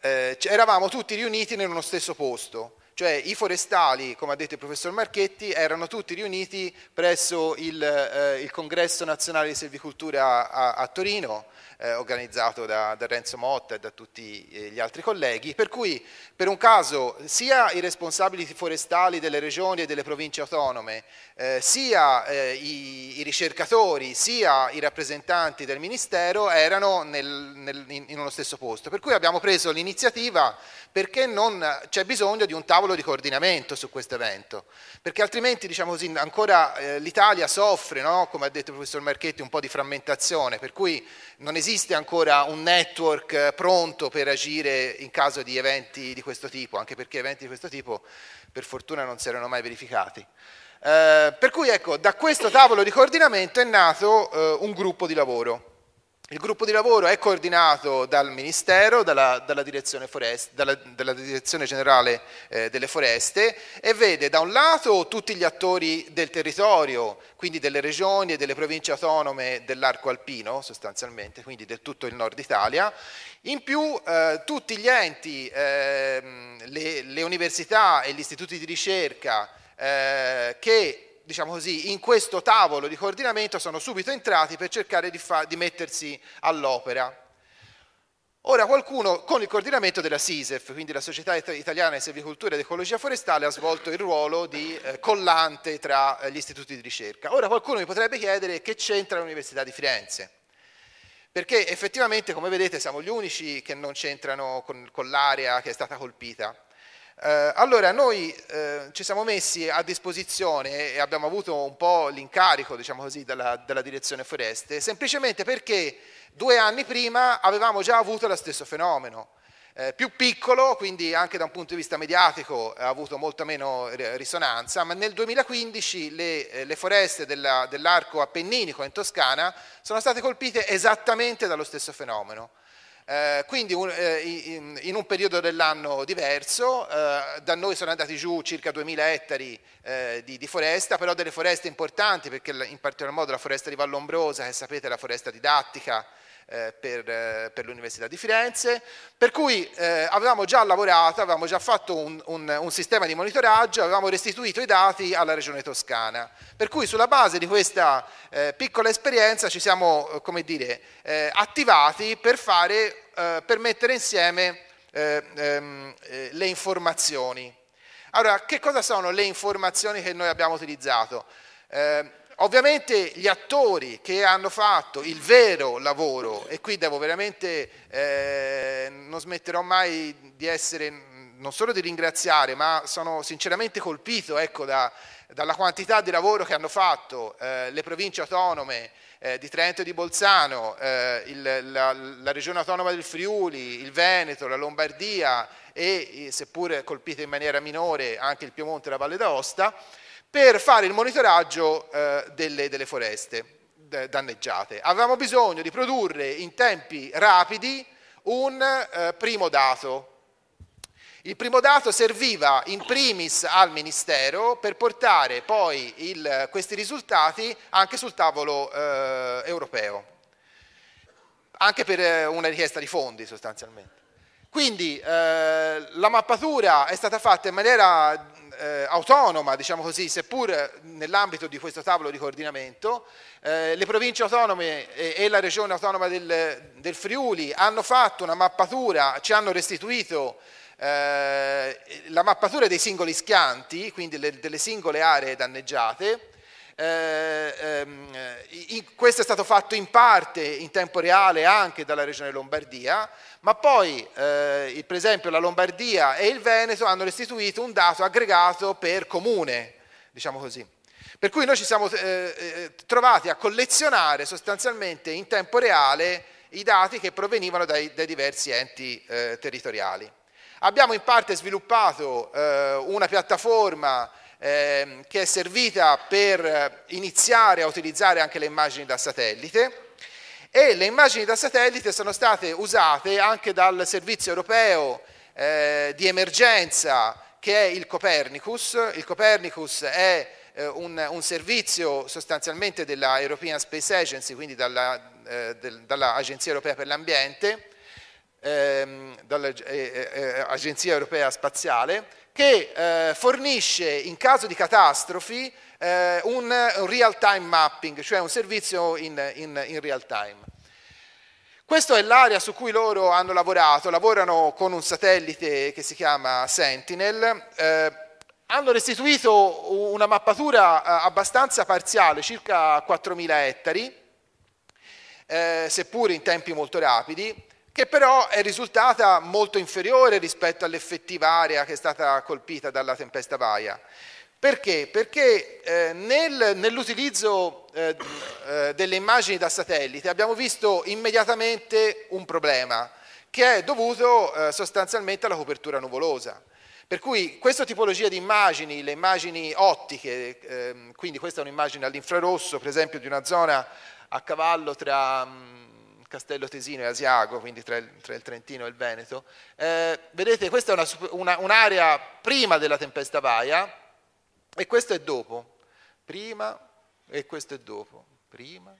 eh, eravamo tutti riuniti nello stesso posto. Cioè i forestali, come ha detto il professor Marchetti, erano tutti riuniti presso il, eh, il Congresso Nazionale di Selvicoltura a, a Torino, eh, organizzato da, da, Renzo Motta e da tutti eh, gli altri colleghi, per cui per un caso sia i responsabili forestali delle regioni e delle province autonome, eh, sia eh, i, i, ricercatori, sia i rappresentanti del Ministero erano nel, nel, in, in uno stesso posto. Per cui abbiamo preso l'iniziativa perché non c'è bisogno di un tavolo di coordinamento su questo evento, perché altrimenti diciamo così, ancora eh, l'Italia soffre, no? come ha detto il professor Marchetti, un po' di frammentazione, per cui non esiste ancora un network eh, pronto per agire in caso di eventi di questo tipo, anche perché eventi di questo tipo per fortuna non si erano mai verificati. Eh, per cui ecco, da questo tavolo di coordinamento è nato eh, un gruppo di lavoro il gruppo di lavoro è coordinato dal Ministero, dalla, dalla, direzione, foreste, dalla, dalla direzione, Generale eh, delle Foreste e vede da un lato tutti gli attori del territorio, quindi delle regioni e delle province autonome dell'arco alpino sostanzialmente, quindi del tutto il nord Italia, in più eh, tutti gli enti, eh, le, le, università e gli istituti di ricerca eh, che diciamo così, in questo tavolo di coordinamento sono subito entrati per cercare di, fa- di mettersi all'opera. Ora qualcuno con il coordinamento della SISEF, quindi la Società Italiana di Servicoltura ed Ecologia Forestale, ha svolto il ruolo di eh, collante tra eh, gli istituti di ricerca. Ora qualcuno mi potrebbe chiedere che c'entra l'Università di Firenze, perché effettivamente, come vedete, siamo gli unici che non c'entrano con, con l'area che è stata colpita. Eh, allora, noi eh, ci siamo messi a disposizione e abbiamo avuto un po' l'incarico, diciamo così, dalla, dalla, direzione foreste, semplicemente perché due anni prima avevamo già avuto lo stesso fenomeno. Eh, più piccolo, quindi anche da un punto di vista mediatico ha avuto molto meno risonanza, ma nel 2015 le, eh, le foreste della, dell'arco appenninico in Toscana sono state colpite esattamente dallo stesso fenomeno. Eh, quindi un, eh, in, in, un periodo dell'anno diverso, eh, da noi sono andati giù circa 2000 ettari eh, di, di, foresta, però delle foreste importanti, perché in particolar modo la foresta di Vallombrosa, che sapete è la foresta didattica, eh, per, eh, per, l'Università di Firenze, per cui eh, avevamo già lavorato, avevamo già fatto un, un, un, sistema di monitoraggio, avevamo restituito i dati alla Regione Toscana, per cui sulla base di questa eh, piccola esperienza ci siamo dire, attivati per, fare, per mettere insieme ehm, le informazioni. Allora, che cosa sono le informazioni che noi abbiamo utilizzato? Ovviamente gli attori che hanno fatto il vero lavoro, e qui devo veramente, eh, non smetterò mai di essere, non solo di ringraziare, ma sono sinceramente colpito ecco, da, dalla quantità di lavoro che hanno fatto eh, le province autonome eh, di Trento e di Bolzano, eh, il, la, la, regione autonoma del Friuli, il Veneto, la Lombardia e, seppure colpite in maniera minore, anche il Piemonte e la Valle d'Aosta per fare il monitoraggio eh, delle, delle, foreste danneggiate. Avevamo bisogno di produrre in tempi rapidi un eh, primo dato. Il primo dato serviva in primis al Ministero per portare poi il, questi risultati anche sul tavolo eh, europeo, anche per eh, una richiesta di fondi sostanzialmente. Quindi eh, la mappatura è stata fatta in maniera eh, autonoma, diciamo così, seppur nell'ambito di questo tavolo di coordinamento. Eh, le province autonome e, e, la regione autonoma del, del, Friuli hanno fatto una mappatura, ci hanno restituito eh, la mappatura dei singoli schianti, quindi le, delle singole aree danneggiate. Eh, ehm, in, questo è stato fatto in parte in tempo reale anche dalla regione Lombardia, ma poi eh, per esempio la Lombardia e il Veneto hanno restituito un dato aggregato per comune, diciamo così. Per cui noi ci siamo eh, eh trovati a collezionare sostanzialmente in tempo reale i dati che provenivano dai, dai diversi enti eh, territoriali. Abbiamo in parte sviluppato eh, una piattaforma eh, che è servita per iniziare a utilizzare anche le immagini da satellite e le immagini da satellite sono state usate anche dal servizio europeo eh, di emergenza che è il Copernicus. Il Copernicus è eh, un, un, servizio sostanzialmente della European Space Agency, quindi dall'Agenzia eh, Europea per l'Ambiente, ehm, dall'Agenzia Europea Spaziale, che eh, fornisce in caso di catastrofi eh, un, un, real time mapping, cioè un servizio in, in, in real time. Questa è l'area su cui loro hanno lavorato, lavorano con un satellite che si chiama Sentinel, eh, hanno restituito una mappatura eh, abbastanza parziale, circa 4.000 ettari, eh, seppur in tempi molto rapidi, che però è risultata molto inferiore rispetto all'effettiva area che è stata colpita dalla tempesta Vaia. Perché? Perché eh, nel, nell'utilizzo eh, eh, delle immagini da satellite abbiamo visto immediatamente un problema che è dovuto eh, sostanzialmente alla copertura nuvolosa. Per cui questa tipologia di immagini, le immagini ottiche, ehm, quindi questa è un'immagine all'infrarosso, per esempio di una zona a cavallo tra... Mh, mm, Castello Tesino e Asiago, quindi tra il, tra il Trentino e il Veneto. Eh, vedete, questa è una, una, un'area prima della tempesta Vaia e questo è dopo. Prima e questo è dopo. Prima,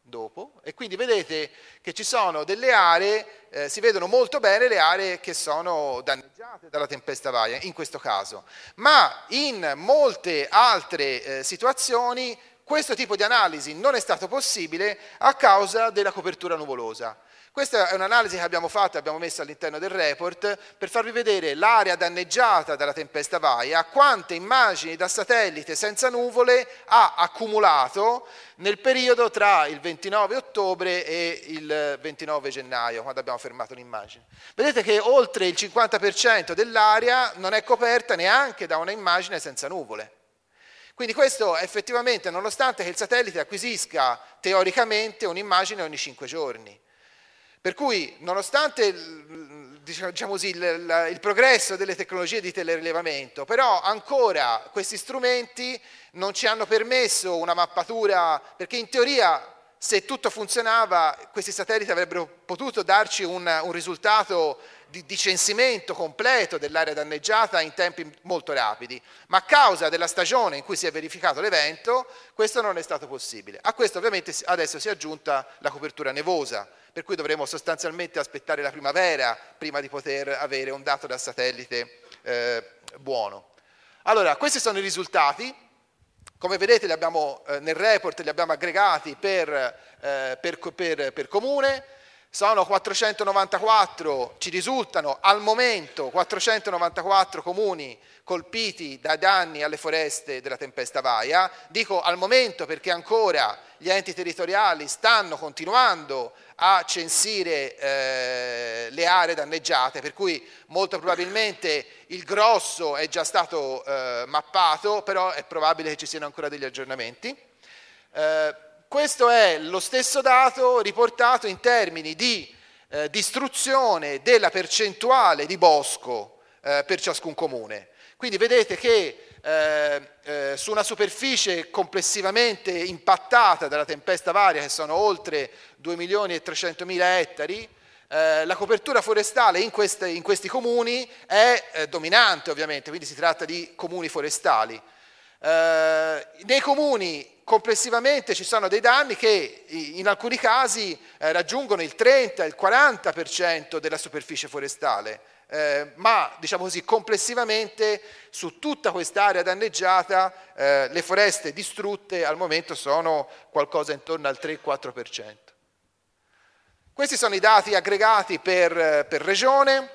dopo. E quindi vedete che ci sono delle aree, eh, si vedono molto bene le aree che sono danneggiate dalla tempesta Vaia, in questo caso. Ma in molte altre eh, situazioni questo tipo di analisi non è stato possibile a causa della copertura nuvolosa. Questa è un'analisi che abbiamo fatto abbiamo messo all'interno del report per farvi vedere l'area danneggiata dalla tempesta Vaia, quante immagini da satellite senza nuvole ha accumulato nel periodo tra il 29 ottobre e il 29 gennaio, quando abbiamo fermato l'immagine. Vedete che oltre il 50% dell'area non è coperta neanche da una immagine senza nuvole. Quindi questo effettivamente, nonostante che il satellite acquisisca teoricamente un'immagine ogni 5 giorni. Per cui, nonostante diciamo, diciamo così, il, il, progresso delle tecnologie di telerilevamento, però ancora questi strumenti non ci hanno permesso una mappatura, perché in teoria se tutto funzionava questi satelliti avrebbero potuto darci un, un risultato di, censimento completo dell'area danneggiata in tempi molto rapidi, ma a causa della stagione in cui si è verificato l'evento questo non è stato possibile. A questo ovviamente adesso si è aggiunta la copertura nevosa, per cui dovremo sostanzialmente aspettare la primavera prima di poter avere un dato da satellite eh, buono. Allora, questi sono i risultati, come vedete abbiamo, eh, nel report li abbiamo aggregati per, eh, per, per, per comune, sono 494, ci risultano al momento 494 comuni colpiti da danni alle foreste della tempesta Vaia. Dico al momento perché ancora gli enti territoriali stanno continuando a censire eh, le aree danneggiate, per cui molto probabilmente il grosso è già stato eh, mappato, però è probabile che ci siano ancora degli aggiornamenti. Eh, questo è lo stesso dato riportato in termini di eh, distruzione della percentuale di bosco eh, per ciascun comune. Quindi vedete che eh, eh su una superficie complessivamente impattata dalla tempesta varia, che sono oltre 2 milioni e 300 mila ettari, eh, la copertura forestale in, queste, in questi comuni è eh, dominante ovviamente, quindi si tratta di comuni forestali. Eh, nei comuni complessivamente ci sono dei danni che in alcuni casi eh, raggiungono il 30, il 40% della superficie forestale, eh, ma diciamo così complessivamente su tutta quest'area danneggiata eh, le foreste distrutte al momento sono qualcosa intorno al 3-4%. Questi sono i dati aggregati per, per regione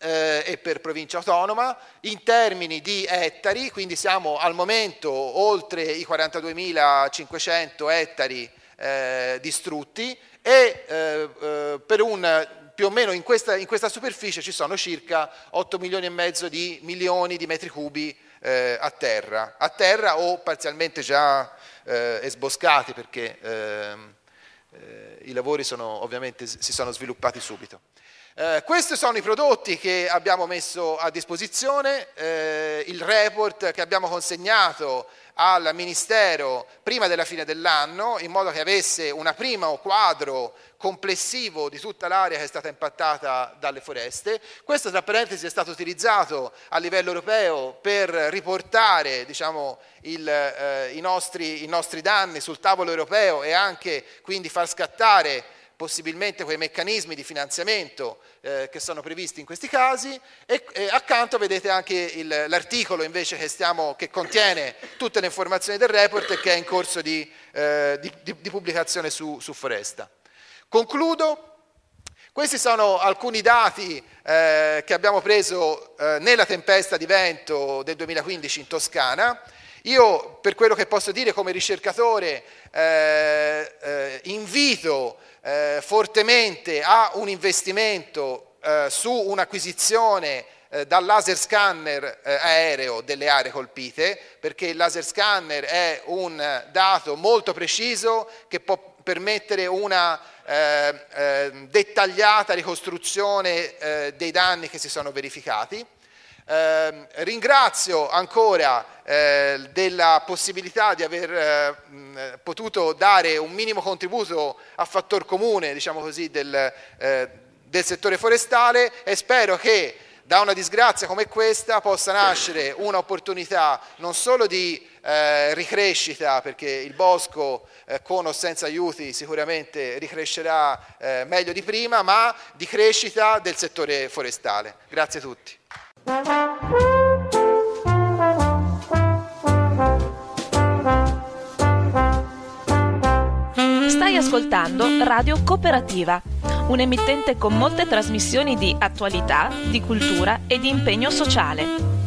eh, e per provincia autonoma in termini di ettari, quindi siamo al momento oltre i 42.500 ettari eh, distrutti e eh, eh, per un più o meno in questa, in questa, superficie ci sono circa 8 milioni e mezzo di milioni di metri cubi eh, a terra, a terra o parzialmente già eh, esboscati perché ehm, eh, i lavori sono, ovviamente si sono sviluppati subito. Eh, questi sono i prodotti che abbiamo messo a disposizione, eh, il report che abbiamo consegnato al Ministero prima della fine dell'anno, in modo che avesse un primo quadro complessivo di tutta l'area che è stata impattata dalle foreste. Questo, tra parentesi, è stato utilizzato a livello europeo per riportare diciamo, il, eh, i, nostri, i nostri danni sul tavolo europeo e anche quindi far scattare possibilmente quei meccanismi di finanziamento eh, che sono previsti in questi casi e, e accanto vedete anche il, l'articolo invece che, stiamo, che, contiene tutte le informazioni del report e che è in corso di, eh, di, di, di pubblicazione su, su, Foresta. Concludo, questi sono alcuni dati eh, che abbiamo preso eh, nella tempesta di vento del 2015 in Toscana. Io per quello che posso dire come ricercatore eh, eh, invito eh, fortemente a un investimento eh, su un'acquisizione eh, dal laser scanner eh, aereo delle aree colpite, perché il laser scanner è un dato molto preciso che può permettere una eh, eh, dettagliata ricostruzione dei danni che si sono verificati. Eh, ringrazio ancora eh, della possibilità di aver eh, potuto dare un minimo contributo a fattor comune diciamo così, del, eh, del settore forestale e spero che da una disgrazia come questa possa nascere un'opportunità non solo di eh, ricrescita, perché il bosco eh, con o senza aiuti sicuramente ricrescerà eh, meglio di prima, ma di crescita del settore forestale. Grazie a tutti. Stai ascoltando Radio Cooperativa, un emittente con molte trasmissioni di attualità, di cultura e di impegno sociale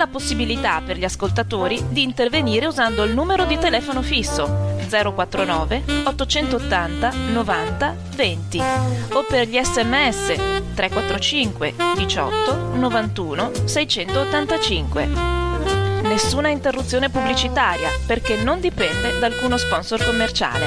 la possibilità per gli ascoltatori di intervenire usando il numero di telefono fisso 049 880 90 20 o per gli sms 345 18 91 685. Nessuna interruzione pubblicitaria perché non dipende da alcuno sponsor commerciale.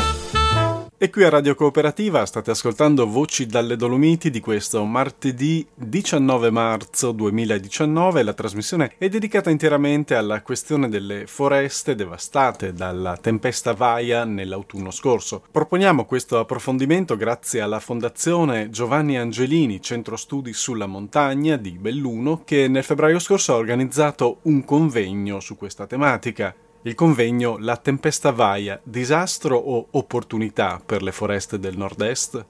E qui a Radio Cooperativa state ascoltando Voci dalle Dolomiti di questo martedì 19 marzo 2019. La trasmissione è dedicata interamente alla questione delle foreste devastate dalla tempesta Vaia nell'autunno scorso. Proponiamo questo approfondimento grazie alla Fondazione Giovanni Angelini, Centro Studi sulla Montagna di Belluno, che nel febbraio scorso ha organizzato un convegno su questa tematica. Il convegno La tempesta vaia, disastro o opportunità per le foreste del nord-est?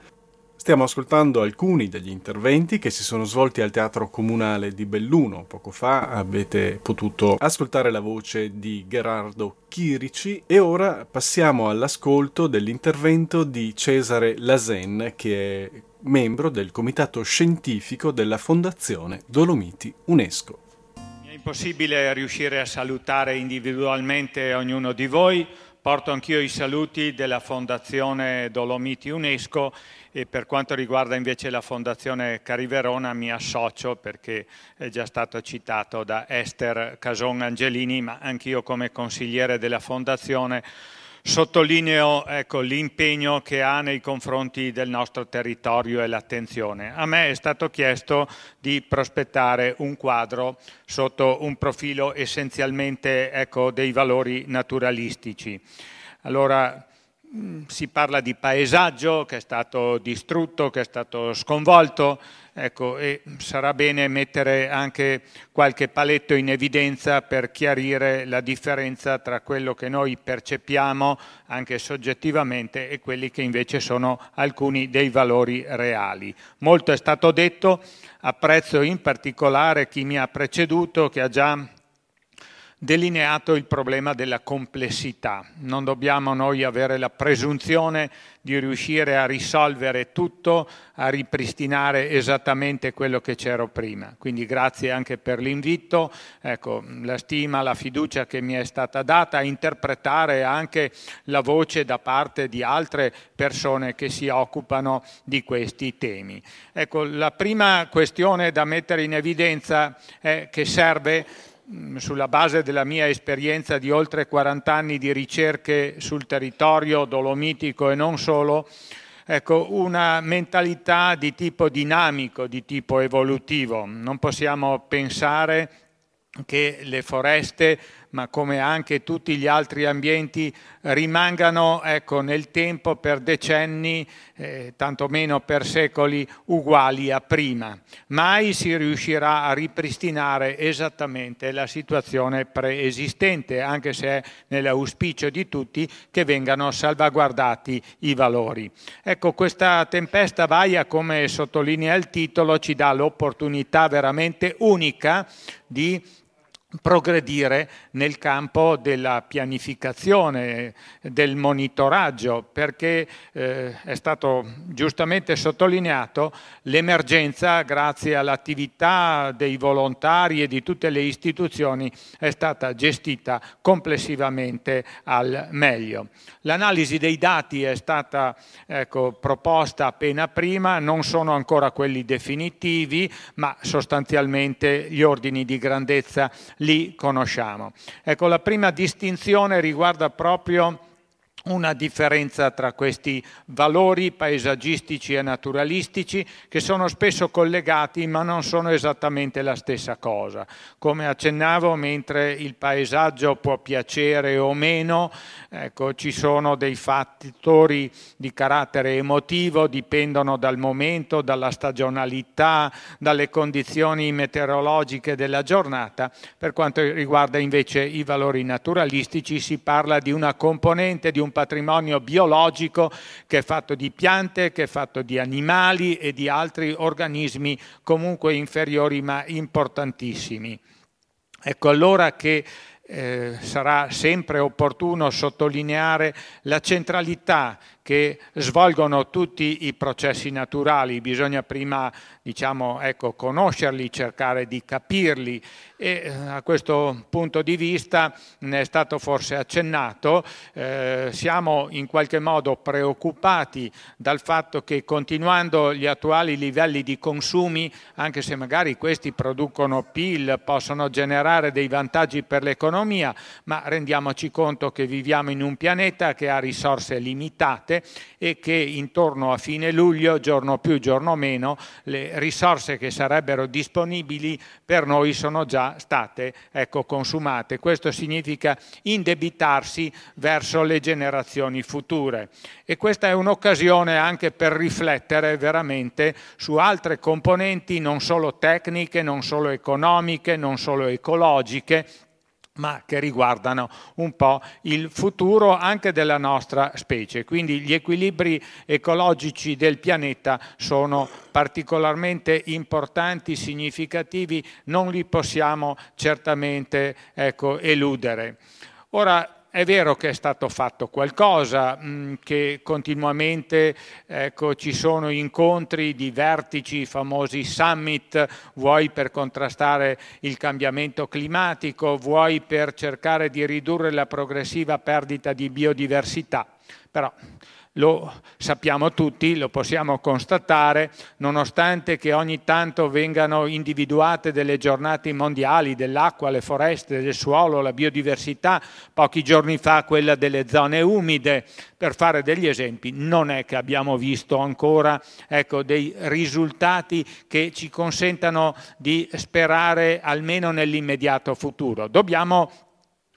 Stiamo ascoltando alcuni degli interventi che si sono svolti al Teatro Comunale di Belluno. Poco fa avete potuto ascoltare la voce di Gerardo Chirici e ora passiamo all'ascolto dell'intervento di Cesare Lasen che è membro del comitato scientifico della Fondazione Dolomiti UNESCO. Impossibile riuscire a salutare individualmente ognuno di voi, porto anch'io i saluti della Fondazione Dolomiti UNESCO e per quanto riguarda invece la Fondazione Cariverona mi associo perché è già stato citato da Esther Cason Angelini, ma anch'io come consigliere della Fondazione sottolineo ecco, l'impegno che ha nei confronti del nostro territorio e l'attenzione. A me è stato chiesto di prospettare un quadro sotto un profilo essenzialmente ecco, dei valori naturalistici. Allora, mm, si parla di paesaggio che è stato distrutto, che è stato sconvolto, Ecco, e sarà bene mettere anche qualche paletto in evidenza per chiarire la differenza tra quello che noi percepiamo anche soggettivamente e quelli che invece sono alcuni dei valori reali. Molto è stato detto, apprezzo in particolare chi mi ha preceduto che ha già delineato il problema della complessità. Non dobbiamo noi avere la presunzione di riuscire a risolvere tutto, a ripristinare esattamente quello che c'era prima. Quindi grazie anche per l'invito, ecco, la stima, la fiducia che mi è stata data a interpretare anche la voce da parte di altre persone che si occupano di questi temi. Ecco, la prima questione da mettere in evidenza è che serve sulla base della mia esperienza di oltre 40 anni di ricerche sul territorio dolomitico e non solo, ecco, una mentalità di tipo dinamico, di tipo evolutivo. Non possiamo pensare che le foreste ma come anche tutti gli altri ambienti rimangano ecco, nel tempo per decenni, eh, tantomeno per secoli, uguali a prima. Mai si riuscirà a ripristinare esattamente la situazione preesistente, anche se è nell'auspicio di tutti che vengano salvaguardati i valori. Ecco, questa tempesta vaia, come sottolinea il titolo, ci dà l'opportunità veramente unica di progredire nel campo della pianificazione, del monitoraggio, perché eh, è stato giustamente sottolineato l'emergenza, grazie all'attività dei volontari e di tutte le istituzioni, è stata gestita complessivamente al meglio. L'analisi dei dati è stata ecco, proposta appena prima, non sono ancora quelli definitivi, ma sostanzialmente gli ordini di grandezza li conosciamo. Ecco, la prima distinzione riguarda proprio una differenza tra questi valori paesaggistici e naturalistici che sono spesso collegati ma non sono esattamente la stessa cosa. Come accennavo, mentre il paesaggio può piacere o meno, ecco, ci sono dei fattori di carattere emotivo, dipendono dal momento, dalla stagionalità, dalle condizioni meteorologiche della giornata. Per quanto riguarda invece i valori naturalistici si parla di una componente, di un patrimonio biologico che è fatto di piante, che è fatto di animali e di altri organismi comunque inferiori ma importantissimi. Ecco allora che eh, sarà sempre opportuno sottolineare la centralità che svolgono tutti i processi naturali, bisogna prima diciamo, ecco, conoscerli, cercare di capirli. E eh, a questo punto di vista ne è stato forse accennato, eh, siamo in qualche modo preoccupati dal fatto che continuando gli attuali livelli di consumi, anche se magari questi producono PIL, possono generare dei vantaggi per l'economia, ma rendiamoci conto che viviamo in un pianeta che ha risorse limitate e che intorno a fine luglio, giorno più, giorno meno, le risorse che sarebbero disponibili per noi sono già state ecco, consumate. Questo significa indebitarsi verso le generazioni future e questa è un'occasione anche per riflettere veramente su altre componenti non solo tecniche, non solo economiche, non solo ecologiche ma che riguardano un po' il futuro anche della nostra specie. Quindi gli equilibri ecologici del pianeta sono particolarmente importanti, significativi, non li possiamo certamente ecco, eludere. Ora, è vero che è stato fatto qualcosa, mm, che continuamente ecco, ci sono incontri di vertici, i famosi summit, vuoi per contrastare il cambiamento climatico, vuoi per cercare di ridurre la progressiva perdita di biodiversità. Però lo sappiamo tutti, lo possiamo constatare, nonostante che ogni tanto vengano individuate delle giornate mondiali dell'acqua, le foreste, del suolo, la biodiversità, pochi giorni fa quella delle zone umide, per fare degli esempi, non è che abbiamo visto ancora ecco, dei risultati che ci consentano di sperare almeno nell'immediato futuro. Dobbiamo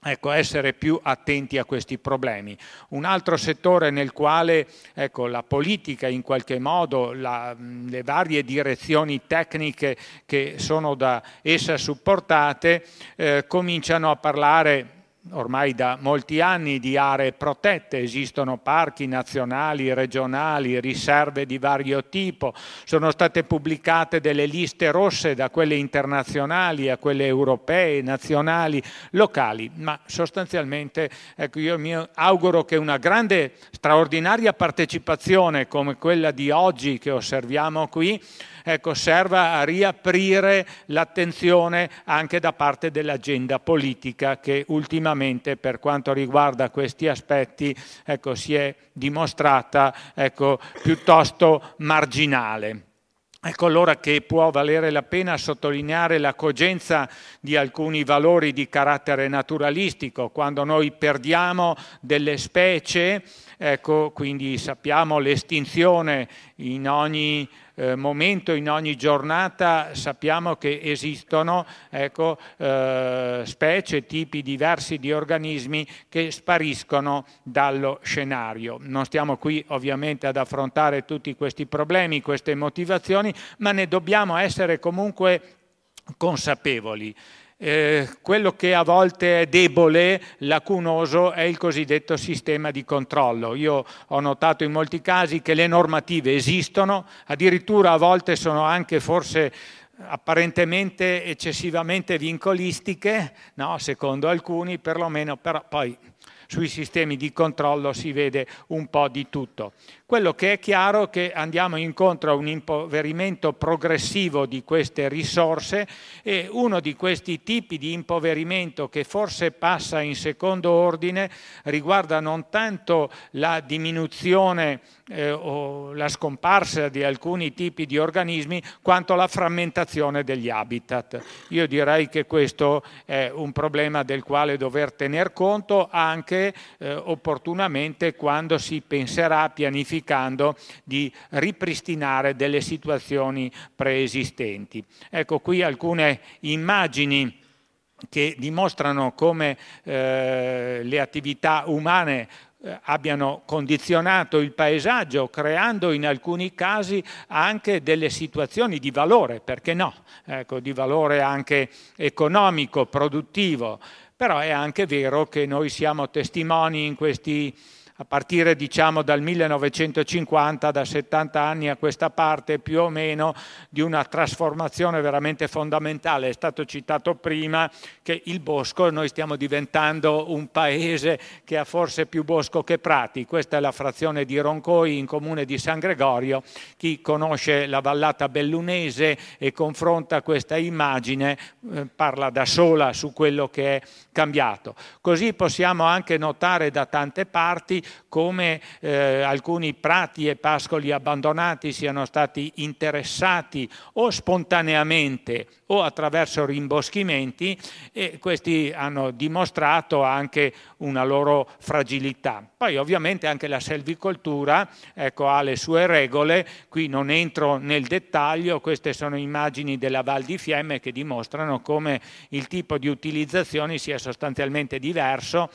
Ecco, essere più attenti a questi problemi. Un altro settore nel quale ecco, la politica in qualche modo, la, le varie direzioni tecniche che sono da essa supportate, eh, cominciano a parlare ormai da molti anni di aree protette, esistono parchi nazionali, regionali, riserve di vario tipo, sono state pubblicate delle liste rosse da quelle internazionali a quelle europee, nazionali, locali, ma sostanzialmente ecco, io mi auguro che una grande, straordinaria partecipazione come quella di oggi che osserviamo qui, ecco, serva a riaprire l'attenzione anche da parte dell'agenda politica che ultimamente per quanto riguarda questi aspetti ecco, si è dimostrata ecco, piuttosto marginale. Ecco allora che può valere la pena sottolineare la cogenza di alcuni valori di carattere naturalistico. Quando noi perdiamo delle specie, ecco, quindi sappiamo l'estinzione in ogni eh, momento, in ogni giornata sappiamo che esistono ecco, eh, specie, tipi diversi di organismi che spariscono dallo scenario. Non stiamo qui ovviamente ad affrontare tutti questi problemi, queste motivazioni, ma ne dobbiamo essere comunque consapevoli. Eh, quello che a volte è debole, lacunoso, è il cosiddetto sistema di controllo. Io ho notato in molti casi che le normative esistono, addirittura a volte sono anche forse apparentemente eccessivamente vincolistiche, no? secondo alcuni perlomeno, però poi sui sistemi di controllo si vede un po' di tutto. Quello che è chiaro è che andiamo incontro a un impoverimento progressivo di queste risorse e uno di questi tipi di impoverimento che forse passa in secondo ordine riguarda non tanto la diminuzione eh, o la scomparsa di alcuni tipi di organismi quanto la frammentazione degli habitat. Io direi che questo è un problema del quale dover tener conto anche eh, opportunamente quando si penserà pianificando di ripristinare delle situazioni preesistenti. Ecco qui alcune immagini che dimostrano come eh, le attività umane eh, abbiano condizionato il paesaggio, creando in alcuni casi anche delle situazioni di valore, perché no, ecco, di valore anche economico, produttivo. Però è anche vero che noi siamo testimoni in questi a partire diciamo dal 1950, da 70 anni a questa parte più o meno, di una trasformazione veramente fondamentale. È stato citato prima che il bosco, noi stiamo diventando un paese che ha forse più bosco che prati. Questa è la frazione di Roncoi in comune di San Gregorio. Chi conosce la vallata bellunese e confronta questa immagine eh, parla da sola su quello che è cambiato. Così possiamo anche notare da tante parti come eh, alcuni prati e pascoli abbandonati siano stati interessati o spontaneamente o attraverso rimboschimenti e questi hanno dimostrato anche una loro fragilità. Poi ovviamente anche la selvicoltura ecco, ha le sue regole, qui non entro nel dettaglio, queste sono immagini della Val di Fiemme che dimostrano come il tipo di utilizzazioni sia sostanzialmente diverso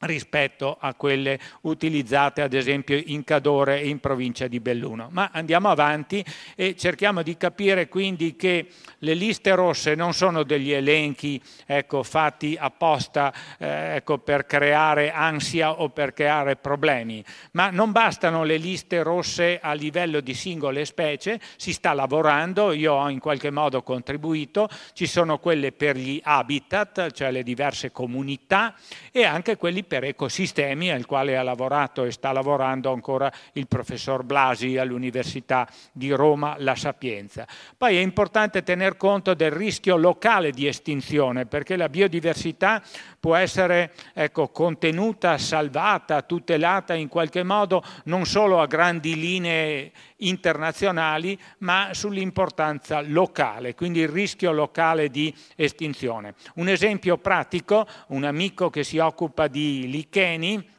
rispetto a quelle utilizzate ad esempio in Cadore e in provincia di Belluno. Ma andiamo avanti e cerchiamo di capire quindi che le liste rosse non sono degli elenchi ecco, fatti apposta eh, ecco, per creare ansia o per creare problemi, ma non bastano le liste rosse a livello di singole specie, si sta lavorando, io ho in qualche modo contribuito, ci sono quelle per gli habitat, cioè le diverse comunità e anche quelli per ecosistemi al quale ha lavorato e sta lavorando ancora il professor Blasi all'Università di Roma La Sapienza. Poi è importante tener conto del rischio locale di estinzione perché la biodiversità può essere ecco, contenuta, salvata, tutelata in qualche modo non solo a grandi linee internazionali, ma sull'importanza locale, quindi il rischio locale di estinzione. Un esempio pratico, un amico che si occupa di licheni,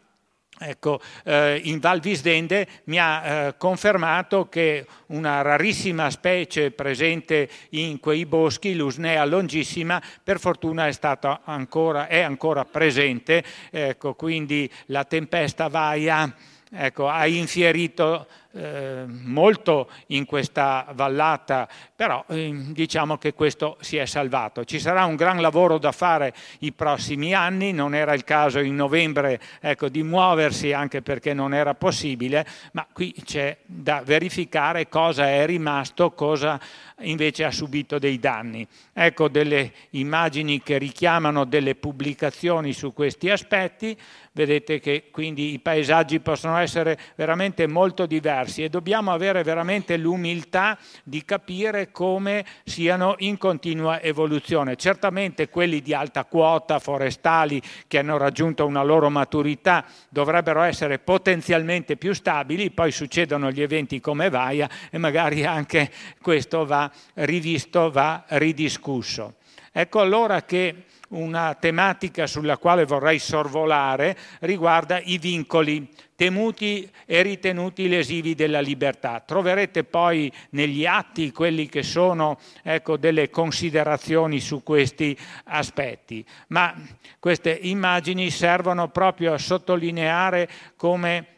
Ecco, eh, in Val Visdende mi ha eh, confermato che una rarissima specie presente in quei boschi, l'Usnea longissima, per fortuna è, ancora, è ancora presente, ecco, quindi la tempesta Vaia ecco, ha infierito eh, molto in questa vallata, però eh, diciamo che questo si è salvato. Ci sarà un gran lavoro da fare i prossimi anni, non era il caso in novembre ecco, di muoversi anche perché non era possibile, ma qui c'è da verificare cosa è rimasto, cosa invece ha subito dei danni. Ecco delle immagini che richiamano delle pubblicazioni su questi aspetti, vedete che quindi i paesaggi possono essere veramente molto diversi e dobbiamo avere veramente l'umiltà di capire come siano in continua evoluzione. Certamente quelli di alta quota forestali che hanno raggiunto una loro maturità dovrebbero essere potenzialmente più stabili, poi succedono gli eventi come Vaia e magari anche questo va rivisto, va ridiscusso. Ecco allora che una tematica sulla quale vorrei sorvolare riguarda i vincoli temuti e ritenuti lesivi della libertà. Troverete poi negli atti quelli che sono ecco, delle considerazioni su questi aspetti, ma queste immagini servono proprio a sottolineare come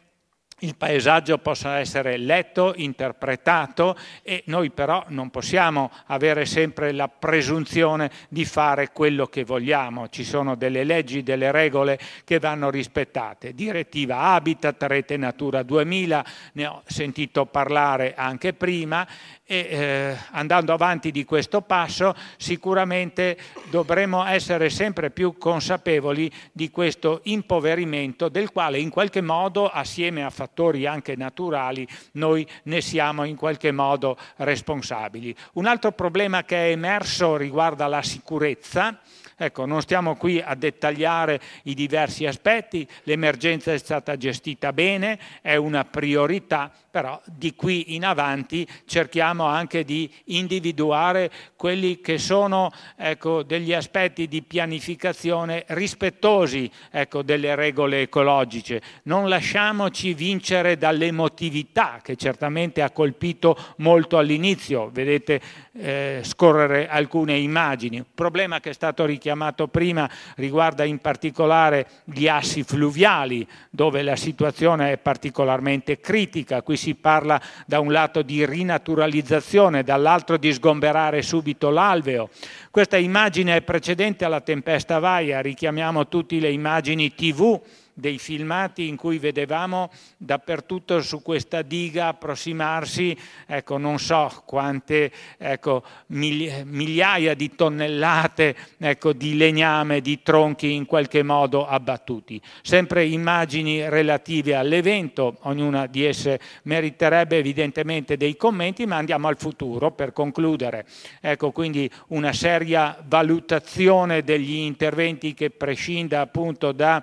il paesaggio possa essere letto, interpretato e noi però non possiamo avere sempre la presunzione di fare quello che vogliamo. Ci sono delle leggi, delle regole che vanno rispettate. Direttiva Habitat, Rete Natura 2000, ne ho sentito parlare anche prima e eh, andando avanti di questo passo sicuramente dovremo essere sempre più consapevoli di questo impoverimento del quale in qualche modo assieme a fattori anche naturali noi ne siamo in qualche modo responsabili. Un altro problema che è emerso riguarda la sicurezza Ecco, non stiamo qui a dettagliare i diversi aspetti, l'emergenza è stata gestita bene, è una priorità, però di qui in avanti cerchiamo anche di individuare quelli che sono ecco, degli aspetti di pianificazione rispettosi ecco, delle regole ecologiche. Non lasciamoci vincere dall'emotività che certamente ha colpito molto all'inizio, vedete eh, scorrere alcune immagini. Un problema che è stato richiamato chiamato prima riguarda in particolare gli assi fluviali, dove la situazione è particolarmente critica. Qui si parla da un lato di rinaturalizzazione, dall'altro di sgomberare subito l'alveo. Questa immagine è precedente alla tempesta Vaia, richiamiamo tutte le immagini TV dei filmati in cui vedevamo dappertutto su questa diga approssimarsi, ecco, non so quante ecco, migliaia di tonnellate ecco, di legname, di tronchi in qualche modo abbattuti. Sempre immagini relative all'evento, ognuna di esse meriterebbe evidentemente dei commenti, ma andiamo al futuro per concludere. Ecco quindi una seria valutazione degli interventi che prescinda appunto da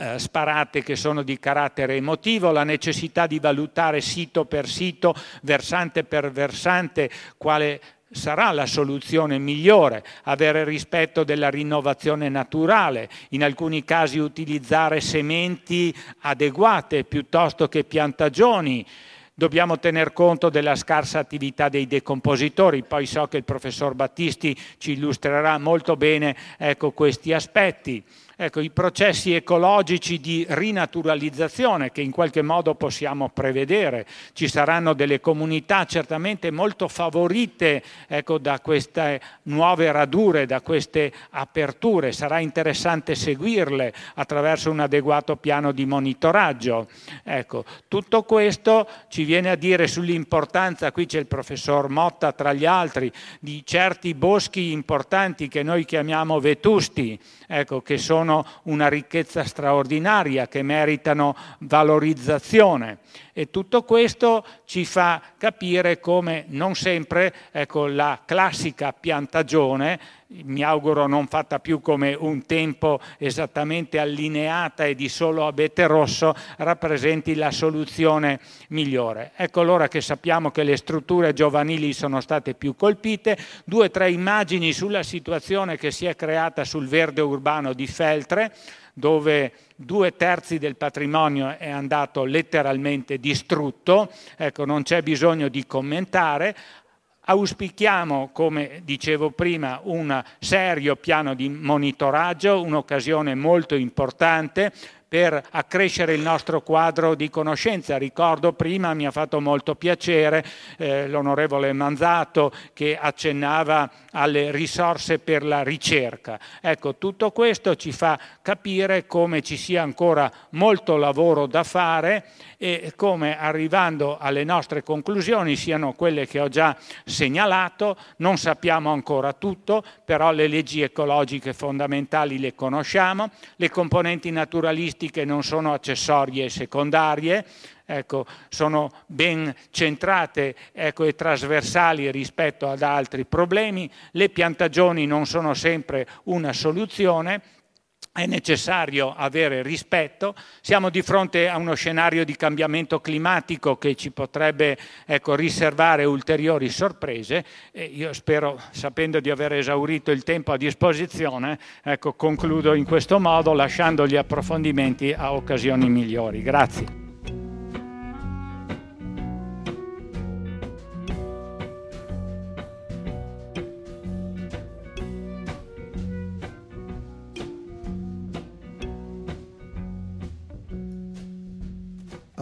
eh, sparate che sono di carattere emotivo, la necessità di valutare sito per sito, versante per versante, quale sarà la soluzione migliore, avere rispetto della rinnovazione naturale, in alcuni casi utilizzare sementi adeguate piuttosto che piantagioni. Dobbiamo tener conto della scarsa attività dei decompositori, poi so che il professor Battisti ci illustrerà molto bene ecco, questi aspetti ecco, i processi ecologici di rinaturalizzazione che in qualche modo possiamo prevedere. Ci saranno delle comunità certamente molto favorite ecco, da queste nuove radure, da queste aperture. Sarà interessante seguirle attraverso un adeguato piano di monitoraggio. Ecco, tutto questo ci viene a dire sull'importanza, qui c'è il professor Motta tra gli altri, di certi boschi importanti che noi chiamiamo vetusti, ecco, che sono sono una ricchezza straordinaria, che meritano valorizzazione. E tutto questo ci fa capire come non sempre ecco, la classica piantagione, mi auguro non fatta più come un tempo esattamente allineata e di solo abete rosso, rappresenti la soluzione migliore. Ecco allora che sappiamo che le strutture giovanili sono state più colpite, due o tre immagini sulla situazione che si è creata sul verde urbano di Feltre, dove due terzi del patrimonio è andato letteralmente distrutto, ecco non c'è bisogno di commentare, Auspichiamo, come dicevo prima, un serio piano di monitoraggio, un'occasione molto importante per accrescere il nostro quadro di conoscenza. Ricordo prima, mi ha fatto molto piacere, eh, l'onorevole Manzato che accennava alle risorse per la ricerca. Ecco, tutto questo ci fa capire come ci sia ancora molto lavoro da fare e come arrivando alle nostre conclusioni siano quelle che ho già segnalato, non sappiamo ancora tutto, però le leggi ecologiche fondamentali le conosciamo, le componenti naturalistiche non sono accessorie e secondarie, ecco, sono ben centrate ecco, e trasversali rispetto ad altri problemi, le piantagioni non sono sempre una soluzione è necessario avere rispetto, siamo di fronte a uno scenario di cambiamento climatico che ci potrebbe ecco, riservare ulteriori sorprese e io spero, sapendo di aver esaurito il tempo a disposizione, ecco, concludo in questo modo lasciando gli approfondimenti a occasioni migliori. Grazie.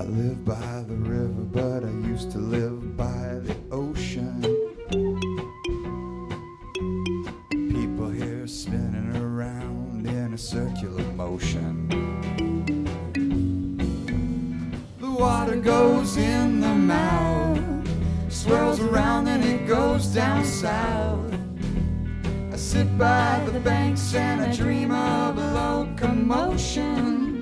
Live by the river, but I used to live by the ocean. People here spinning around in a circular motion. The water goes in the mouth, swirls around, and it goes down south. I sit by the banks and I dream of locomotion.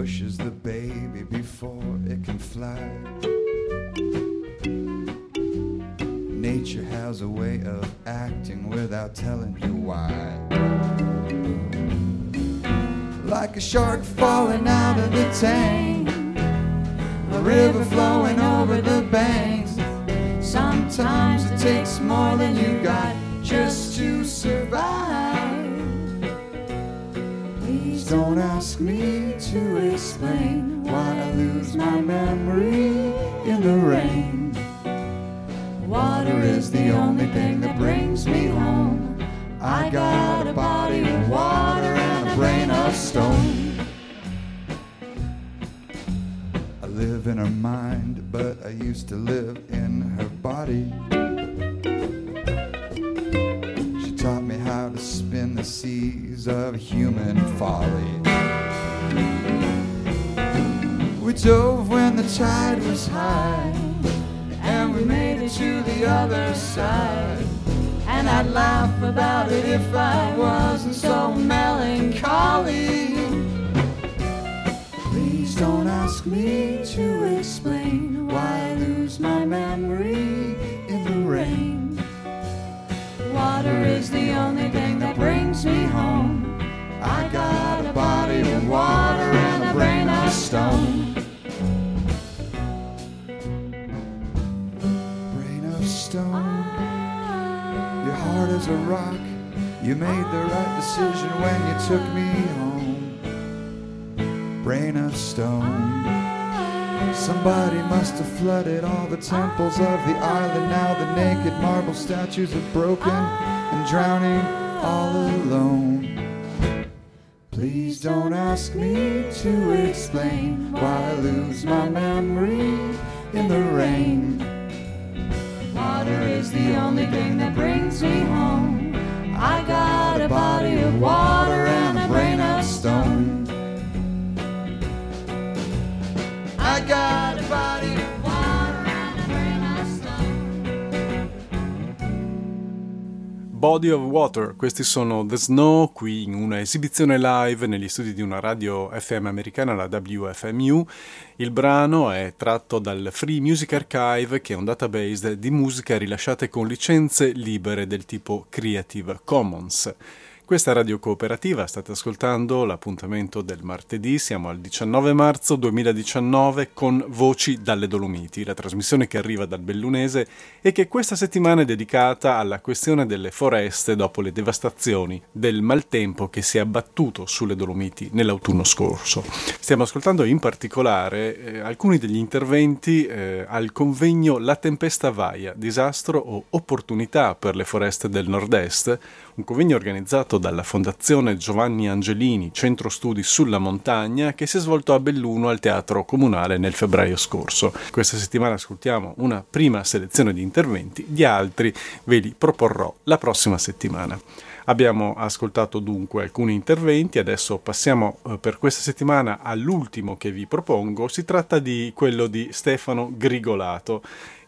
Pushes the baby before it can fly. Nature has a way of acting without telling you why. Like a shark falling out of the tank, a river flowing over the banks. Sometimes it takes more than you got just to survive. Don't ask me to explain why I lose my memory in the rain. Water is the only thing that brings me home. I got a body of water and a brain of stone. I live in her mind, but I used to live in her body. Of human folly. We dove when the tide was high, and we made it to the other side. And I'd laugh about it if I wasn't so melancholy. Please don't ask me to explain why I lose my memory in the rain. Water is the only Is a rock. You made the right decision when you took me home. Brain of stone. Somebody must have flooded all the temples of the island. Now the naked marble statues are broken and drowning all alone. Please don't ask me to explain why I lose my memory in the rain. Water is the only thing that brings me home. I got a body of water and a brain of stone. I got Body of Water, questi sono The Snow, qui in una esibizione live negli studi di una radio FM americana, la WFMU. Il brano è tratto dal Free Music Archive, che è un database di musica rilasciate con licenze libere del tipo Creative Commons. Questa radio cooperativa, state ascoltando l'appuntamento del martedì, siamo al 19 marzo 2019 con Voci dalle Dolomiti, la trasmissione che arriva dal Bellunese e che questa settimana è dedicata alla questione delle foreste dopo le devastazioni del maltempo che si è abbattuto sulle Dolomiti nell'autunno scorso. Stiamo ascoltando in particolare eh, alcuni degli interventi eh, al convegno La Tempesta Vaia, disastro o opportunità per le foreste del nord-est, un convegno organizzato dalla Fondazione Giovanni Angelini, Centro Studi sulla Montagna, che si è svolto a Belluno al Teatro Comunale nel febbraio scorso. Questa settimana ascoltiamo una prima selezione di interventi, gli altri ve li proporrò la prossima settimana. Abbiamo ascoltato dunque alcuni interventi, adesso passiamo eh, per questa settimana all'ultimo che vi propongo, si tratta di quello di Stefano Grigolato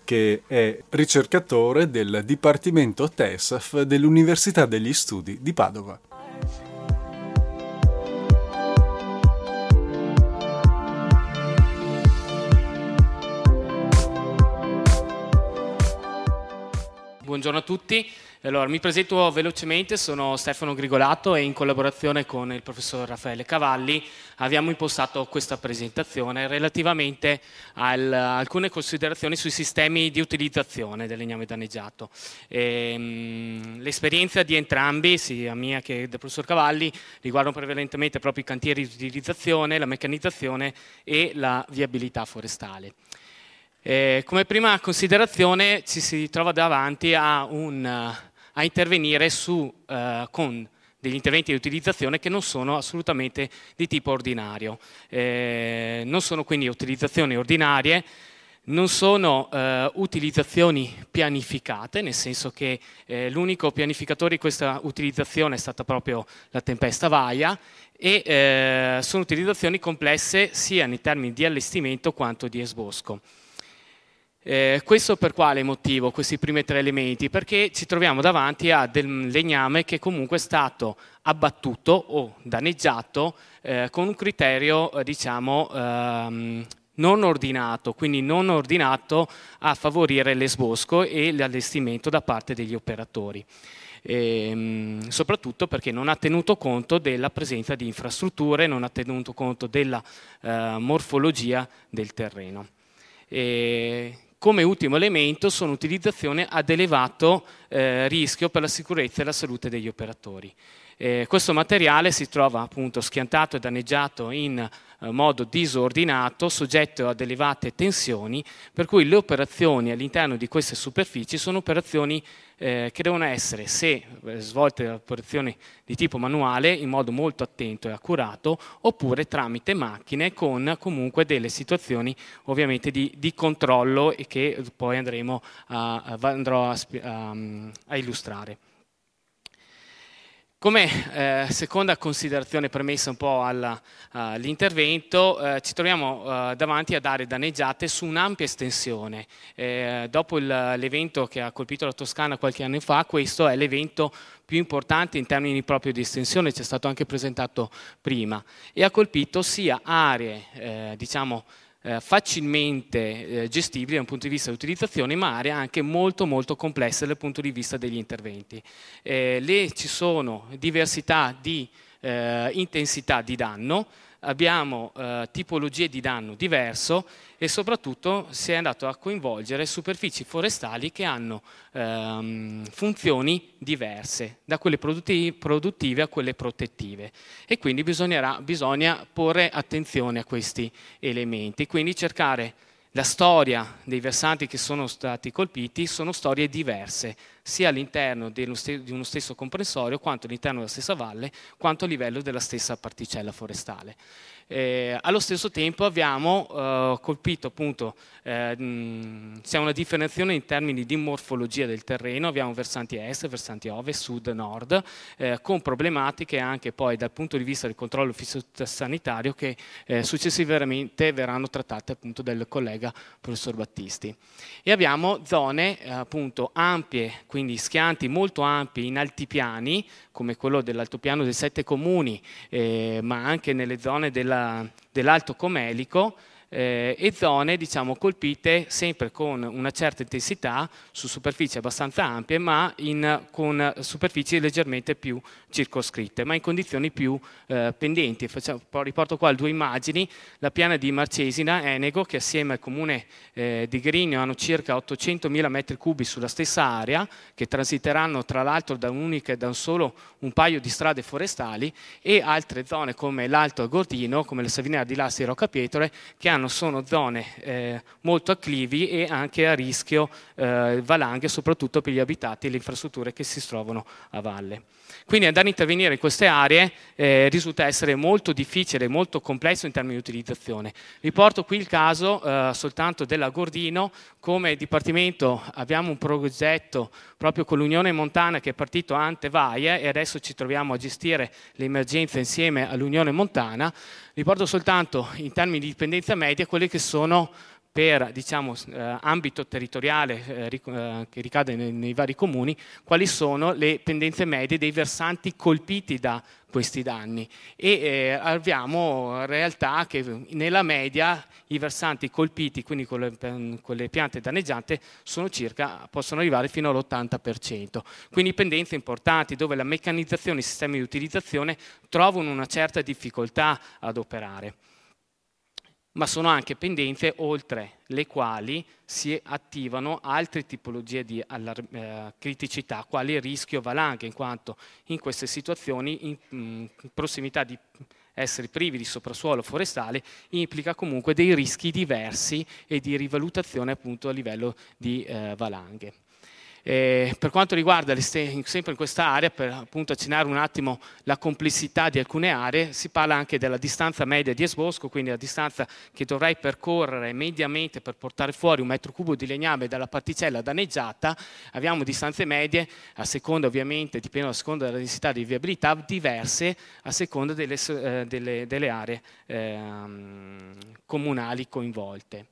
che è ricercatore del Dipartimento TESAF dell'Università degli Studi di Padova. Buongiorno a tutti. Allora, mi presento velocemente, sono Stefano Grigolato e in collaborazione con il professor Raffaele Cavalli abbiamo impostato questa presentazione relativamente a alcune considerazioni sui sistemi di utilizzazione del legname danneggiato. Ehm, l'esperienza di entrambi, sia mia che del professor Cavalli, riguardano prevalentemente proprio i cantieri di utilizzazione, la meccanizzazione e la viabilità forestale. Eh, come prima considerazione ci si trova davanti a un a intervenire su, eh, con degli interventi di utilizzazione che non sono assolutamente di tipo ordinario. Eh, non sono quindi utilizzazioni ordinarie, non sono eh, utilizzazioni pianificate, nel senso che eh, l'unico pianificatore di questa utilizzazione è stata proprio la tempesta Vaia e eh, sono utilizzazioni complesse sia in termini di allestimento quanto di esbosco. Eh, questo per quale motivo, questi primi tre elementi? Perché ci troviamo davanti a del legname che comunque è stato abbattuto o danneggiato eh, con un criterio, eh, diciamo, ehm, non ordinato, quindi non ordinato a favorire l'esbosco e l'allestimento da parte degli operatori. Ehm, soprattutto perché non ha tenuto conto della presenza di infrastrutture, non ha tenuto conto della eh, morfologia del terreno. E come ultimo elemento sono utilizzazioni ad elevato eh, rischio per la sicurezza e la salute degli operatori. Eh, questo materiale si trova appunto schiantato e danneggiato in modo disordinato, soggetto ad elevate tensioni, per cui le operazioni all'interno di queste superfici sono operazioni eh, che devono essere, se eh, svolte operazioni di tipo manuale, in modo molto attento e accurato, oppure tramite macchine con comunque delle situazioni ovviamente di, di controllo e che poi andremo a, andrò a, a, a illustrare. Come eh, seconda considerazione premessa un po' alla, all'intervento, eh, ci troviamo eh, davanti ad aree danneggiate su un'ampia estensione. Eh, dopo il, l'evento che ha colpito la Toscana qualche anno fa, questo è l'evento più importante in termini proprio di estensione, ci è stato anche presentato prima, e ha colpito sia aree, eh, diciamo, eh, facilmente eh, gestibili da un punto di vista di utilizzazione, ma aree anche molto molto complesse dal punto di vista degli interventi. Eh, le, ci sono diversità di eh, intensità di danno, abbiamo eh, tipologie di danno diverso e soprattutto si è andato a coinvolgere superfici forestali che hanno ehm, funzioni diverse, da quelle produttive a quelle protettive. E quindi bisogna porre attenzione a questi elementi, quindi cercare la storia dei versanti che sono stati colpiti sono storie diverse, sia all'interno di uno stesso comprensorio, quanto all'interno della stessa valle, quanto a livello della stessa particella forestale. Eh, allo stesso tempo abbiamo eh, colpito appunto, eh, c'è una differenziazione in termini di morfologia del terreno, abbiamo versanti est, versanti ovest, sud, nord, eh, con problematiche anche poi dal punto di vista del controllo sanitario che eh, successivamente verranno trattate appunto dal collega professor Battisti. E abbiamo zone eh, appunto ampie, quindi schianti molto ampi in altipiani, come quello dell'altopiano dei sette comuni, ma anche nelle zone della, dell'Alto Comelico, eh, e zone diciamo, colpite sempre con una certa intensità su superfici abbastanza ampie ma in, con superfici leggermente più circoscritte ma in condizioni più eh, pendenti. Facciamo, riporto qua due immagini, la piana di Marcesina, Enego che assieme al comune eh, di Grigno hanno circa 800.000 metri cubi sulla stessa area che transiteranno tra l'altro da un'unica e da un solo un paio di strade forestali e altre zone come l'Alto Gordino, come la Savinera di Lassi e Rocca Pietre che hanno sono zone eh, molto acclivi e anche a rischio eh, valanghe, soprattutto per gli abitati e le infrastrutture che si trovano a valle. Quindi andare a intervenire in queste aree eh, risulta essere molto difficile, molto complesso in termini di utilizzazione. Riporto qui il caso eh, soltanto della Gordino, come Dipartimento abbiamo un progetto proprio con l'Unione Montana che è partito ante vaie e adesso ci troviamo a gestire le emergenze insieme all'Unione Montana. Riporto soltanto in termini di dipendenza media quelle che sono per diciamo, eh, ambito territoriale eh, eh, che ricade nei, nei, vari comuni, quali sono le pendenze medie dei versanti colpiti da questi danni e eh, abbiamo realtà che nella media i versanti colpiti, quindi con le, con le piante danneggiate, circa, possono arrivare fino all'80%. Quindi pendenze importanti dove la meccanizzazione e i sistemi di utilizzazione trovano una certa difficoltà ad operare ma sono anche pendenze oltre le quali si attivano altre tipologie di eh, criticità, quali rischio valanghe, in quanto in queste situazioni, in, in prossimità di essere privi di soprassuolo forestale, implica comunque dei rischi diversi e di rivalutazione appunto a livello di eh, valanghe. Eh, per quanto riguarda, sempre in questa area, per appunto accennare un attimo la complessità di alcune aree, si parla anche della distanza media di esbosco, quindi la distanza che dovrei percorrere mediamente per portare fuori un metro cubo di legname dalla particella danneggiata. Abbiamo distanze medie, a seconda ovviamente, dipende a seconda della densità di viabilità, diverse a seconda delle, eh, delle, delle aree eh, comunali coinvolte.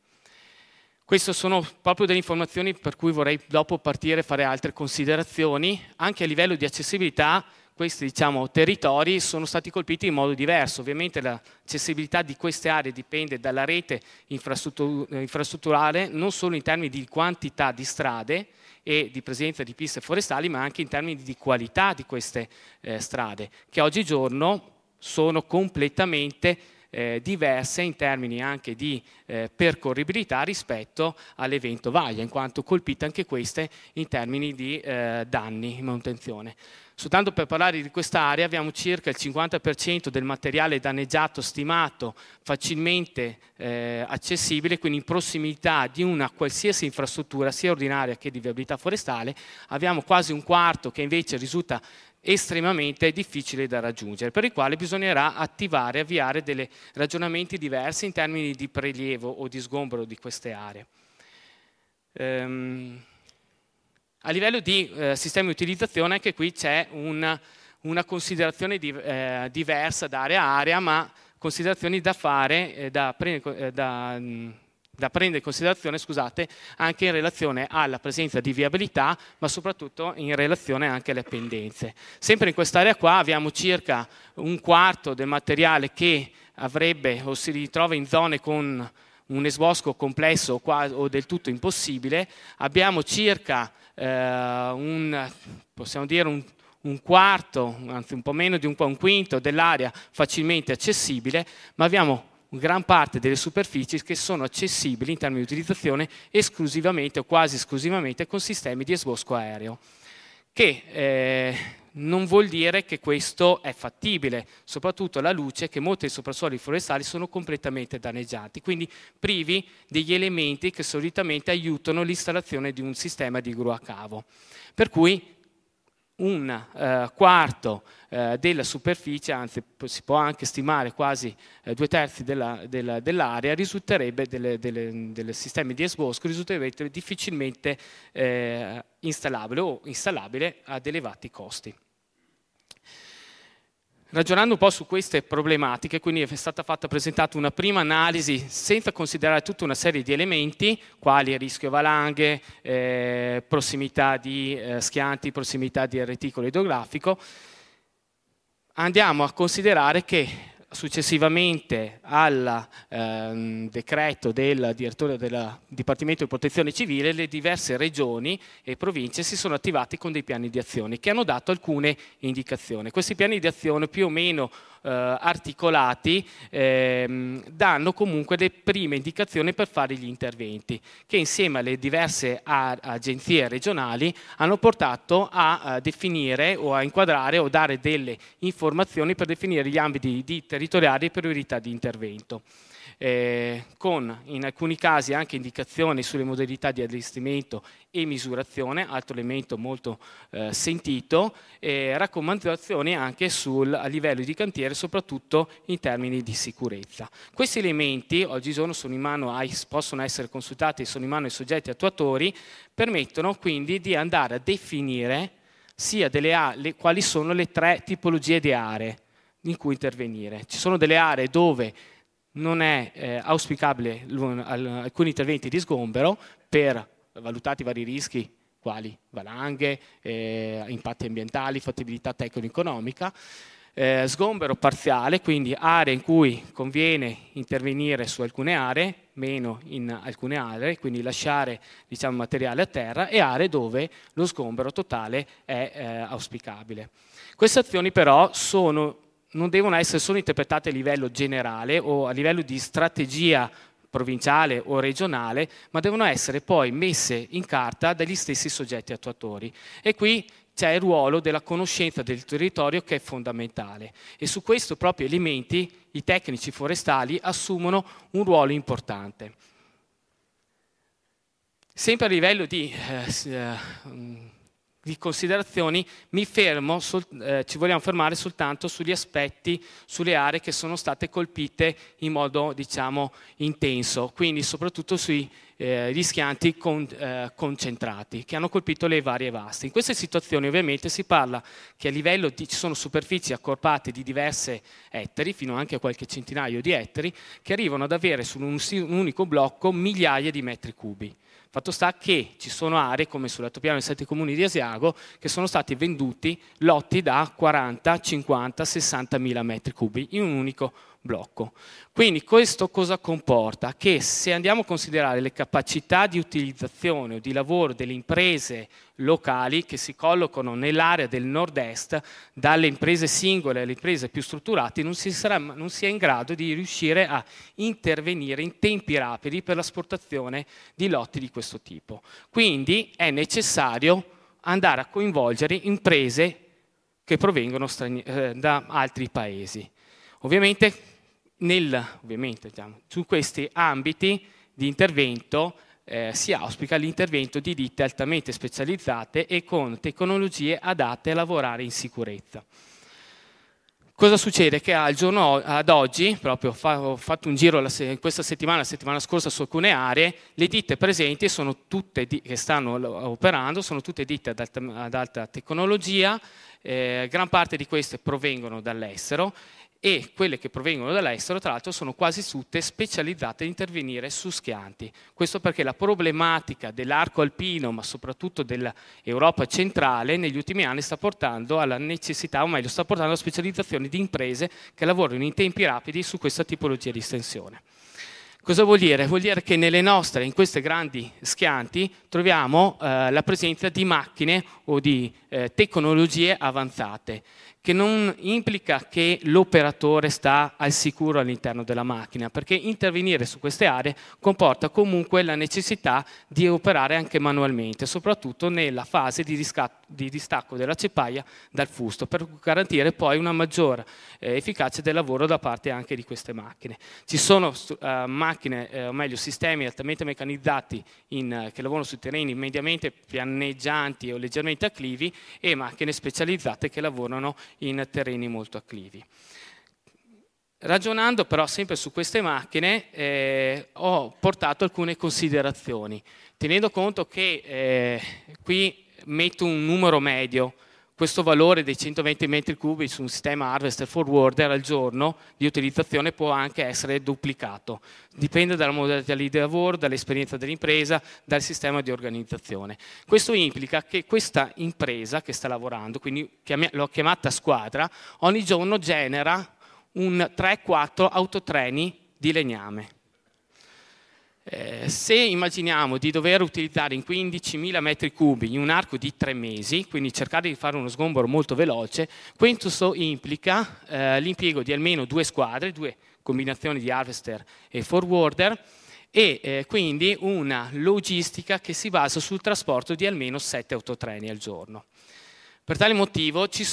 Queste sono proprio delle informazioni per cui vorrei dopo partire e fare altre considerazioni. Anche a livello di accessibilità, questi diciamo, territori sono stati colpiti in modo diverso. Ovviamente l'accessibilità di queste aree dipende dalla rete infrastrutturale, non solo in termini di quantità di strade e di presenza di piste forestali, ma anche in termini di qualità di queste eh, strade, che oggigiorno sono completamente eh, diverse in termini anche di eh, percorribilità rispetto all'evento Vaglia, in quanto colpite anche queste in termini di eh, danni in manutenzione. Soltanto per parlare di quest'area abbiamo circa il 50% del materiale danneggiato stimato facilmente eh, accessibile, quindi in prossimità di una qualsiasi infrastruttura sia ordinaria che di viabilità forestale. Abbiamo quasi un quarto che invece risulta estremamente difficile da raggiungere, per il quale bisognerà attivare, avviare dei ragionamenti diversi in termini di prelievo o di sgombero di queste aree. Ehm, a livello di eh, sistemi di utilizzazione anche qui c'è una, una considerazione di, eh, diversa da area a area, ma considerazioni da fare, eh, da, eh, da da prendere in considerazione scusate, anche in relazione alla presenza di viabilità, ma soprattutto in relazione anche alle pendenze. Sempre in quest'area qua abbiamo circa un quarto del materiale che avrebbe o si ritrova in zone con un esbosco complesso o, del tutto impossibile, abbiamo circa eh, un, possiamo dire un, un quarto, anzi un po' meno di un, un quinto dell'area facilmente accessibile, ma abbiamo gran parte delle superfici che sono accessibili in termini di utilizzazione esclusivamente o quasi esclusivamente con sistemi di esbosco aereo, che eh, non vuol dire che questo è fattibile, soprattutto alla luce che molti dei soprassuoli forestali sono completamente danneggiati, quindi privi degli elementi che solitamente aiutano l'installazione di un sistema di gru a cavo. Per cui un eh, quarto eh, della superficie, anzi si può anche stimare quasi eh, due terzi della, della, dell'area, risulterebbe del sistema di esbosco, risulterebbe difficilmente eh, installabile o installabile ad elevati costi. Ragionando un po' su queste problematiche, quindi è stata fatta presentata una prima analisi senza considerare tutta una serie di elementi, quali rischio valanghe, eh, prossimità di eh, schianti, prossimità di reticolo idrografico. Andiamo a considerare che successivamente al ehm, decreto del direttore del Dipartimento di Protezione Civile, le diverse regioni e province si sono attivate con dei piani di azione che hanno dato alcune indicazioni. Questi piani di azione più o meno articolati ehm, danno comunque le prime indicazioni per fare gli interventi che insieme alle diverse agenzie regionali hanno portato a, a definire o a inquadrare o dare delle informazioni per definire gli ambiti di territoriali e priorità di intervento eh, con in alcuni casi anche indicazioni sulle modalità di allestimento e misurazione, altro elemento molto eh, sentito, e raccomandazioni anche sul, a livello di cantiere, soprattutto in termini di sicurezza. Questi elementi oggigiorno ai, possono essere consultati e sono in mano ai soggetti attuatori, permettono quindi di andare a definire sia delle aree, quali sono le tre tipologie di aree in cui intervenire. Ci sono delle aree dove non è eh, auspicabile alcuni interventi di sgombero per valutati vari rischi quali valanghe, eh, impatti ambientali, fattibilità tecno-economica, eh, sgombero parziale, quindi aree in cui conviene intervenire su alcune aree, meno in alcune aree, quindi lasciare diciamo, materiale a terra, e aree dove lo sgombero totale è eh, auspicabile. Queste azioni però sono non devono essere solo interpretate a livello generale o a livello di strategia provinciale o regionale, ma devono essere poi messe in carta dagli stessi soggetti attuatori. E qui c'è il ruolo della conoscenza del territorio che è fondamentale e su questo proprio elementi i tecnici forestali assumono un ruolo importante. Sempre a livello di eh, eh di considerazioni, mi fermo, sol, eh, ci vogliamo fermare soltanto sugli aspetti, sulle aree che sono state colpite in modo diciamo intenso, quindi soprattutto sui eh, rischianti con, eh, concentrati che hanno colpito le varie vaste. In queste situazioni ovviamente si parla che a livello di, ci sono superfici accorpate di diverse ettari, fino anche a qualche centinaio di ettari, che arrivano ad avere su un, un unico blocco migliaia di metri cubi. Fatto sta che ci sono aree, come sull'altopiano dei sette comuni di Asiago, che sono stati venduti lotti da 40, 50, 60 mila metri cubi in un unico blocco. Quindi questo cosa comporta? Che se andiamo a considerare le capacità di utilizzazione o di lavoro delle imprese locali che si collocano nell'area del nord-est, dalle imprese singole alle imprese più strutturate, non si, sarà, non si è in grado di riuscire a intervenire in tempi rapidi per l'asportazione di lotti di questo tipo. Quindi è necessario andare a coinvolgere imprese che provengono eh, da altri paesi. Ovviamente, nel, ovviamente diciamo, su questi ambiti di intervento eh, si auspica l'intervento di ditte altamente specializzate e con tecnologie adatte a lavorare in sicurezza. Cosa succede? Che al giorno, ad oggi, proprio ho fatto un giro questa settimana, la settimana scorsa su alcune aree, le ditte presenti tutte che stanno operando, sono tutte ditte ad alta, ad alta tecnologia, eh, gran parte di queste provengono dall'estero e quelle che provengono dall'estero, tra l'altro, sono quasi tutte specializzate a intervenire su schianti. Questo perché la problematica dell'arco alpino, ma soprattutto dell'Europa centrale, negli ultimi anni sta portando alla necessità, o meglio, sta portando alla specializzazione di imprese che lavorano in tempi rapidi su questa tipologia di estensione. Cosa vuol dire? Vuol dire che nelle nostre, in queste grandi schianti, troviamo eh, la presenza di macchine o di eh, tecnologie avanzate che non implica che l'operatore sta al sicuro all'interno della macchina, perché intervenire su queste aree comporta comunque la necessità di operare anche manualmente, soprattutto nella fase di, di distacco della ceppaia dal fusto, per garantire poi una maggiore eh, efficacia del lavoro da parte anche di queste macchine. Ci sono eh, macchine, eh, o meglio sistemi altamente meccanizzati in, eh, che lavorano su terreni mediamente pianeggianti o leggermente acclivi e macchine specializzate che lavorano in terreni molto acclivi. Ragionando però sempre su queste macchine eh, ho portato alcune considerazioni, tenendo conto che eh, qui metto un numero medio, questo valore dei 120 metri cubi su un sistema harvester forwarder al giorno di utilizzazione può anche essere duplicato. Dipende dalla modalità di lavoro, dall'esperienza dell'impresa, dal sistema di organizzazione. Questo implica che questa impresa che sta lavorando, quindi l'ho chiamata squadra, ogni giorno genera un 3-4 autotreni di legname. Eh, se immaginiamo di dover utilizzare in 15.000 metri cubi in un arco di tre mesi, quindi cercare di fare uno sgombero molto veloce, questo implica eh, l'impiego di almeno due squadre, due combinazioni di harvester e forwarder, e eh, quindi una logistica che si basa sul trasporto di almeno 7 autotreni al giorno. Per tale motivo ci,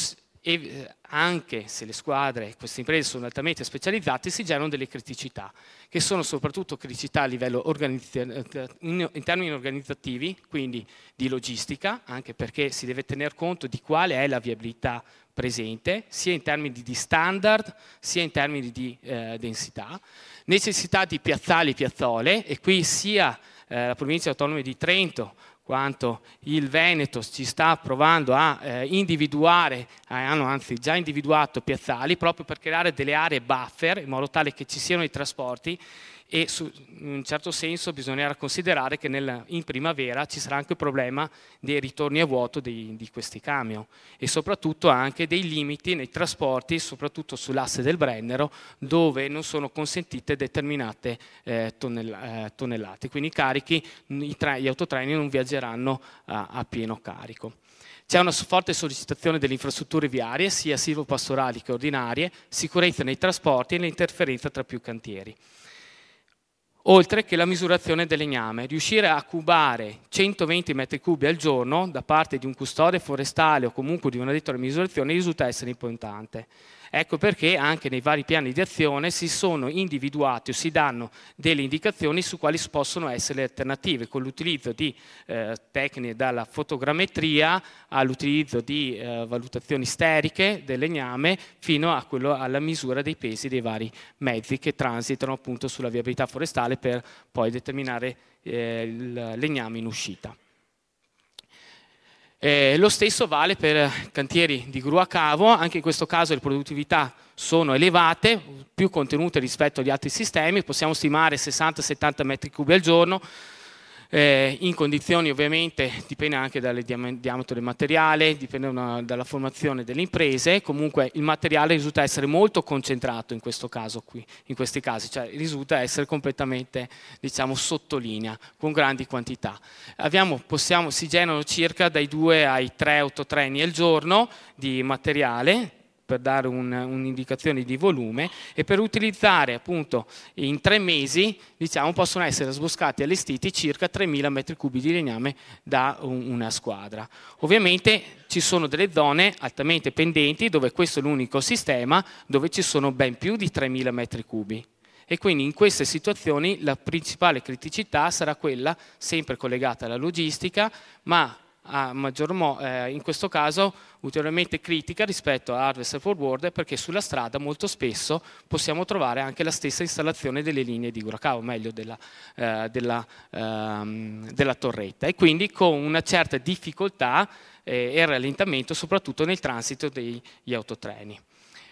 e eh, anche se le squadre, queste imprese sono altamente specializzate, si generano delle criticità, che sono soprattutto criticità a livello in termini organizzativi, quindi di logistica, anche perché si deve tener conto di quale è la viabilità presente, sia in termini di standard, sia in termini di eh, densità, necessità di piazzali e piazzole, e qui sia eh, la provincia autonoma di Trento quanto il Veneto ci sta provando a eh, individuare, eh, hanno anzi già individuato piazzali proprio per creare delle aree buffer in modo tale che ci siano i trasporti e su, in un certo senso bisognerà considerare che nel, in primavera ci sarà anche il problema dei ritorni a vuoto dei, di questi camion e soprattutto anche dei limiti nei trasporti, soprattutto sull'asse del Brennero, dove non sono consentite determinate eh, tonnell- eh, tonnellate. Quindi carichi, tra- gli autotreni non viaggeranno a, a pieno carico. C'è una forte sollecitazione delle infrastrutture viarie, sia silvopastorali che ordinarie, sicurezza nei trasporti e l'interferenza tra più cantieri oltre che la misurazione del legname. Riuscire a cubare 120 metri cubi al giorno da parte di un custode forestale o comunque di un addetto alla misurazione risulta essere importante. Ecco perché anche nei vari piani di azione si sono individuati o si danno delle indicazioni su quali possono essere le alternative, con l'utilizzo di eh, tecniche dalla fotogrammetria all'utilizzo di eh, valutazioni steriche del legname fino quello, alla misura dei pesi dei vari mezzi che transitano appunto sulla viabilità forestale per poi determinare eh, il legname in uscita. Eh, lo stesso vale per cantieri di gru a cavo, anche in questo caso le produttività sono elevate, più contenute rispetto agli altri sistemi, possiamo stimare 60-70 metri cubi al giorno, eh, in condizioni ovviamente, dipende anche dal diametro del materiale, dipende una, dalla formazione delle imprese, comunque il materiale risulta essere molto concentrato in questo caso qui, in questi casi, cioè risulta essere completamente diciamo sottolinea, con grandi quantità. Abbiamo, possiamo, si generano circa dai 2 ai 3 autotreni al giorno di materiale, per dare un, un'indicazione di volume e per utilizzare appunto in tre mesi diciamo, possono essere sboscati e allestiti circa 3.000 metri cubi di legname da un, una squadra. Ovviamente ci sono delle zone altamente pendenti dove questo è l'unico sistema dove ci sono ben più di 3.000 metri cubi e quindi in queste situazioni la principale criticità sarà quella sempre collegata alla logistica ma mo- eh, in questo caso ulteriormente critica rispetto a Harvester Forward perché sulla strada molto spesso possiamo trovare anche la stessa installazione delle linee di Guracao, meglio della, eh, della, ehm, della, torretta e quindi con una certa difficoltà eh, e rallentamento soprattutto nel transito degli autotreni.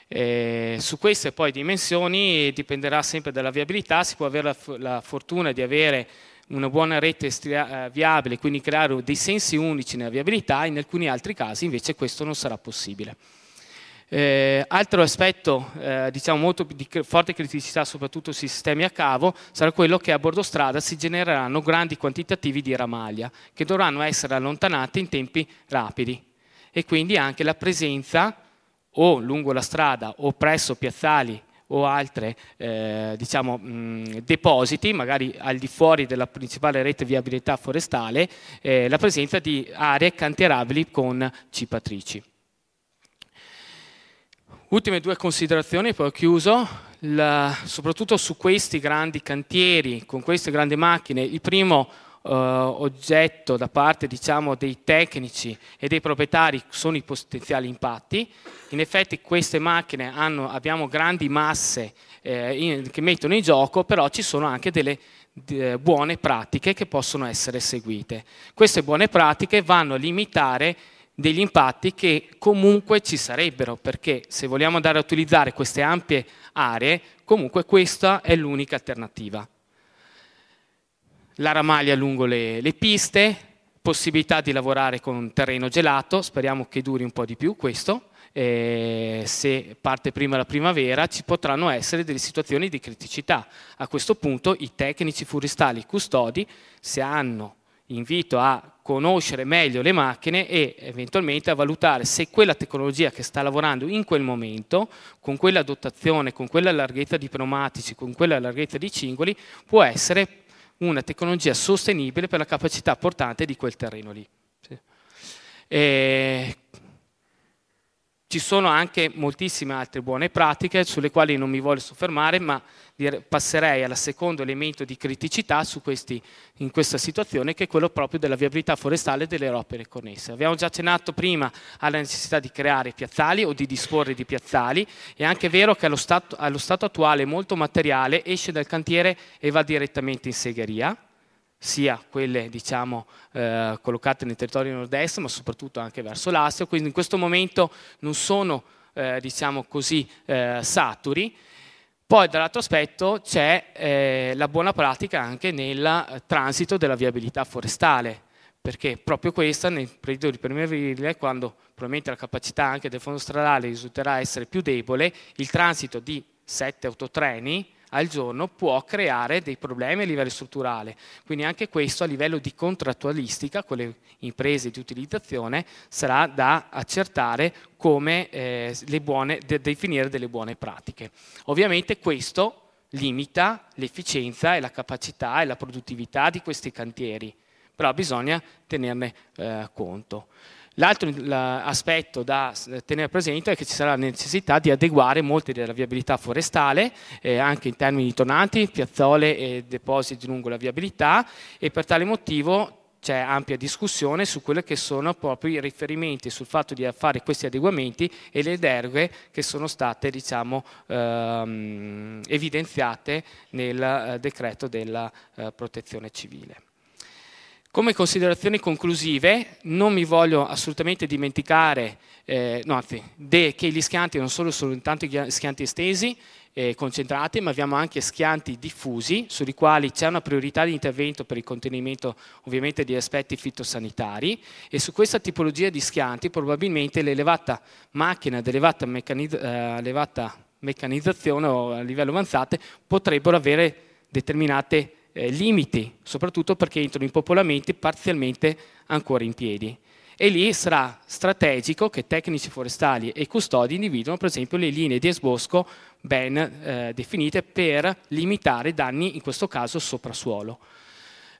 Eh, su queste poi dimensioni dipenderà sempre dalla viabilità, si può avere la, la fortuna di avere una buona rete eh, viabile, quindi creare dei sensi unici nella viabilità, in alcuni altri casi invece questo non sarà possibile. Eh, altro aspetto eh, diciamo molto di forte criticità soprattutto sui sistemi a cavo sarà quello che a bordo strada si genereranno grandi quantitativi di ramaglia che dovranno essere allontanati in tempi rapidi e quindi anche la presenza o lungo la strada o presso piazzali o altri eh, diciamo, depositi, magari al di fuori della principale rete viabilità forestale, eh, la presenza di aree cantierabili con cipatrici. Ultime due considerazioni, poi ho chiuso, la, soprattutto su questi grandi cantieri, con queste grandi macchine, il primo eh, oggetto da parte diciamo, dei tecnici e dei proprietari sono i potenziali impatti. In effetti queste macchine hanno, abbiamo grandi masse eh, in, che mettono in gioco, però ci sono anche delle de, buone pratiche che possono essere seguite. Queste buone pratiche vanno a limitare degli impatti che comunque ci sarebbero, perché se vogliamo andare a utilizzare queste ampie aree, comunque questa è l'unica alternativa. La ramaglia lungo le, le piste, possibilità di lavorare con terreno gelato, speriamo che duri un po' di più questo, eh, se parte prima la primavera ci potranno essere delle situazioni di criticità. A questo punto i tecnici forestali custodi, se hanno invito a conoscere meglio le macchine e eventualmente a valutare se quella tecnologia che sta lavorando in quel momento, con quella dotazione, con quella larghezza di pneumatici, con quella larghezza di cingoli, può essere una tecnologia sostenibile per la capacità portante di quel terreno lì. E ci sono anche moltissime altre buone pratiche sulle quali non mi voglio soffermare, ma passerei al secondo elemento di criticità questi, in questa situazione, che è quello proprio della viabilità forestale e delle opere connesse. Abbiamo già accennato prima alla necessità di creare piazzali o di disporre di piazzali. È anche vero che allo stato, allo stato attuale molto materiale esce dal cantiere e va direttamente in segheria sia quelle diciamo, eh, collocate nel territorio nord-est, ma soprattutto anche verso l'Astio, quindi in questo momento non sono eh, diciamo così, eh, saturi. Poi dall'altro aspetto c'è eh, la buona pratica anche nel eh, transito della viabilità forestale, perché proprio questa nel periodo di primaverile, quando probabilmente la capacità anche del fondo stradale risulterà essere più debole, il transito di sette autotreni al giorno può creare dei problemi a livello strutturale. Quindi anche questo a livello di contrattualistica con le imprese di utilizzazione sarà da accertare come eh, buone, de, definire delle buone pratiche. Ovviamente questo limita l'efficienza e la capacità e la produttività di questi cantieri, però bisogna tenerne eh, conto. L'altro aspetto da tenere presente è che ci sarà la necessità di adeguare molte della viabilità forestale, eh, anche in termini di tornanti, piazzole e depositi lungo la viabilità e per tale motivo c'è ampia discussione su quelli che sono proprio i riferimenti sul fatto di fare questi adeguamenti e le deroghe che sono state diciamo, ehm, evidenziate nel eh, decreto della eh, protezione civile. Come considerazioni conclusive, non mi voglio assolutamente dimenticare eh, no, anzi, de, che gli schianti non sono soltanto gli schianti estesi, eh, concentrati, ma abbiamo anche schianti diffusi, sui quali c'è una priorità di intervento per il contenimento ovviamente di aspetti fitosanitari. E su questa tipologia di schianti probabilmente l'elevata macchina ed elevata, meccanizz- eh, meccanizzazione a livello avanzato potrebbero avere determinate eh, limiti, soprattutto perché entrano in popolamenti parzialmente ancora in piedi. E lì sarà strategico che tecnici forestali e custodi individuino per esempio le linee di esbosco ben eh, definite per limitare danni, in questo caso soprasuolo.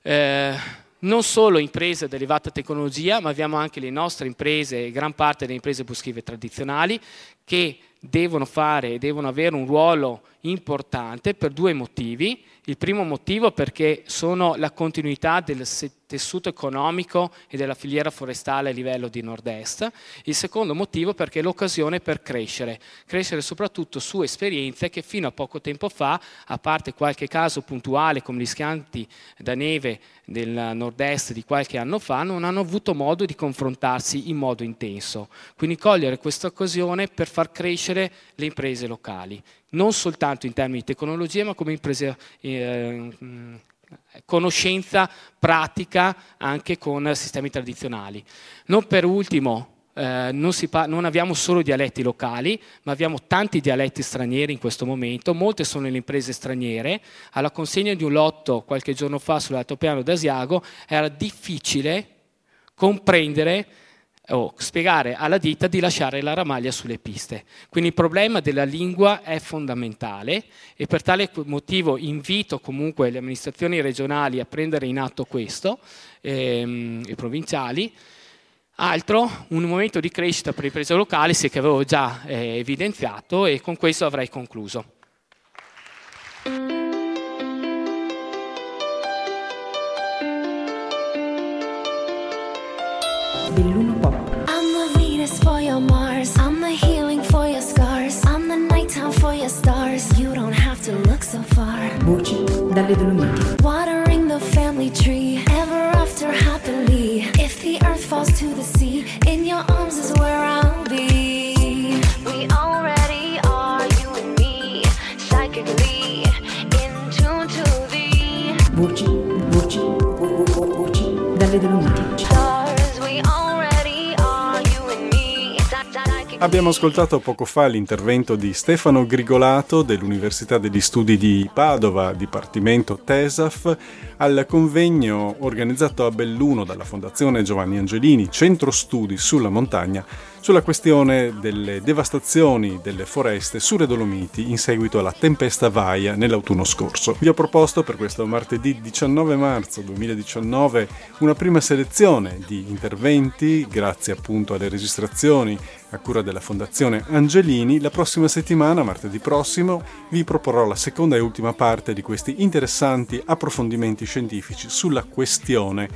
Eh, non solo imprese ad elevata tecnologia, ma abbiamo anche le nostre imprese, gran parte delle imprese boschive tradizionali, che devono fare e devono avere un ruolo importante per due motivi. Il primo motivo perché sono la continuità del tessuto economico e della filiera forestale a livello di nord-est. Il secondo motivo perché è l'occasione per crescere, crescere soprattutto su esperienze che fino a poco tempo fa, a parte qualche caso puntuale come gli schianti da neve del nord-est di qualche anno fa, non hanno avuto modo di confrontarsi in modo intenso. Quindi cogliere questa occasione per far crescere le imprese locali non soltanto in termini di tecnologia, ma come impresa, eh, conoscenza pratica anche con sistemi tradizionali. Non per ultimo, eh, non, pa- non, abbiamo solo dialetti locali, ma abbiamo tanti dialetti stranieri in questo momento, molte sono le imprese straniere. Alla consegna di un lotto qualche giorno fa sull'altopiano d'Asiago era difficile comprendere o spiegare alla ditta di lasciare la ramaglia sulle piste. Quindi il problema della lingua è fondamentale e per tale motivo invito comunque le amministrazioni regionali a prendere in atto questo, ehm, e provinciali. Altro, un momento di crescita per le imprese locali, sì che avevo già eh, evidenziato e con questo avrei concluso. Dalle Dolomiti. Watering the family tree. Ever after happily. If the earth falls to the sea. In your arms is where I'll be. We already are, you and me, psychically in tune to the Voci, voci, vo- vo- voci dalle Dolomiti. Abbiamo ascoltato poco fa l'intervento di Stefano Grigolato dell'Università degli Studi di Padova, Dipartimento TESAF, al convegno organizzato a Belluno dalla Fondazione Giovanni Angelini, Centro Studi sulla montagna, sulla questione delle devastazioni delle foreste sulle Dolomiti in seguito alla tempesta Vaia nell'autunno scorso. Vi ho proposto per questo martedì 19 marzo 2019 una prima selezione di interventi, grazie appunto alle registrazioni a cura della Fondazione Angelini. La prossima settimana, martedì prossimo, vi proporrò la seconda e ultima parte di questi interessanti approfondimenti scientifici sulla questione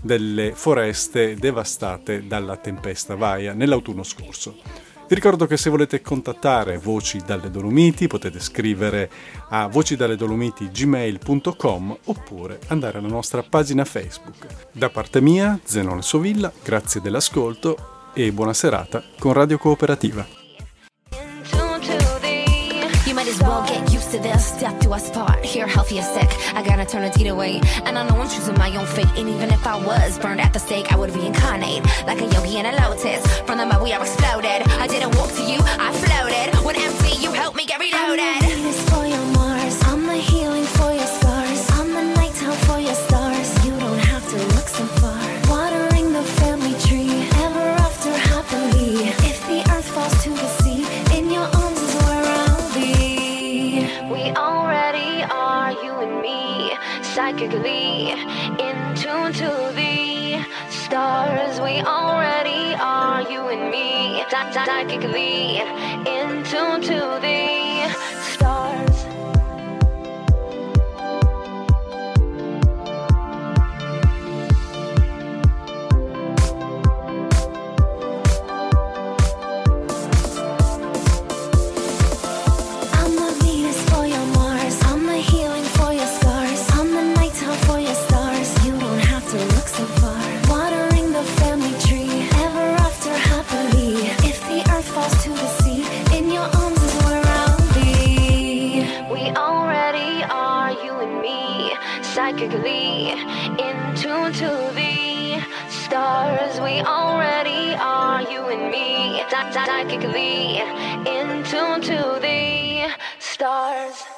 delle foreste devastate dalla tempesta Vaia nell'autunno scorso. Vi ricordo che se volete contattare Voci dalle Dolomiti potete scrivere a vocidalledolomiti.gmail.com oppure andare alla nostra pagina Facebook. Da parte mia, Zenone Sovilla, grazie dell'ascolto e buona serata con Radio Cooperativa. Might as well get used to this. Death do us part. Here, healthy or sick. I gotta turn a deed away. And I know I'm choosing my own fate. And even if I was burned at the stake, I would reincarnate. Like a yogi in a lotus. From the mud we are exploded. I didn't walk to you, I floated. When empty, you helped me get I'm reloaded. We already are, you and me. Psy- Psychically in tune to the We already are, you and me. Psy- Psychically in tune to the stars.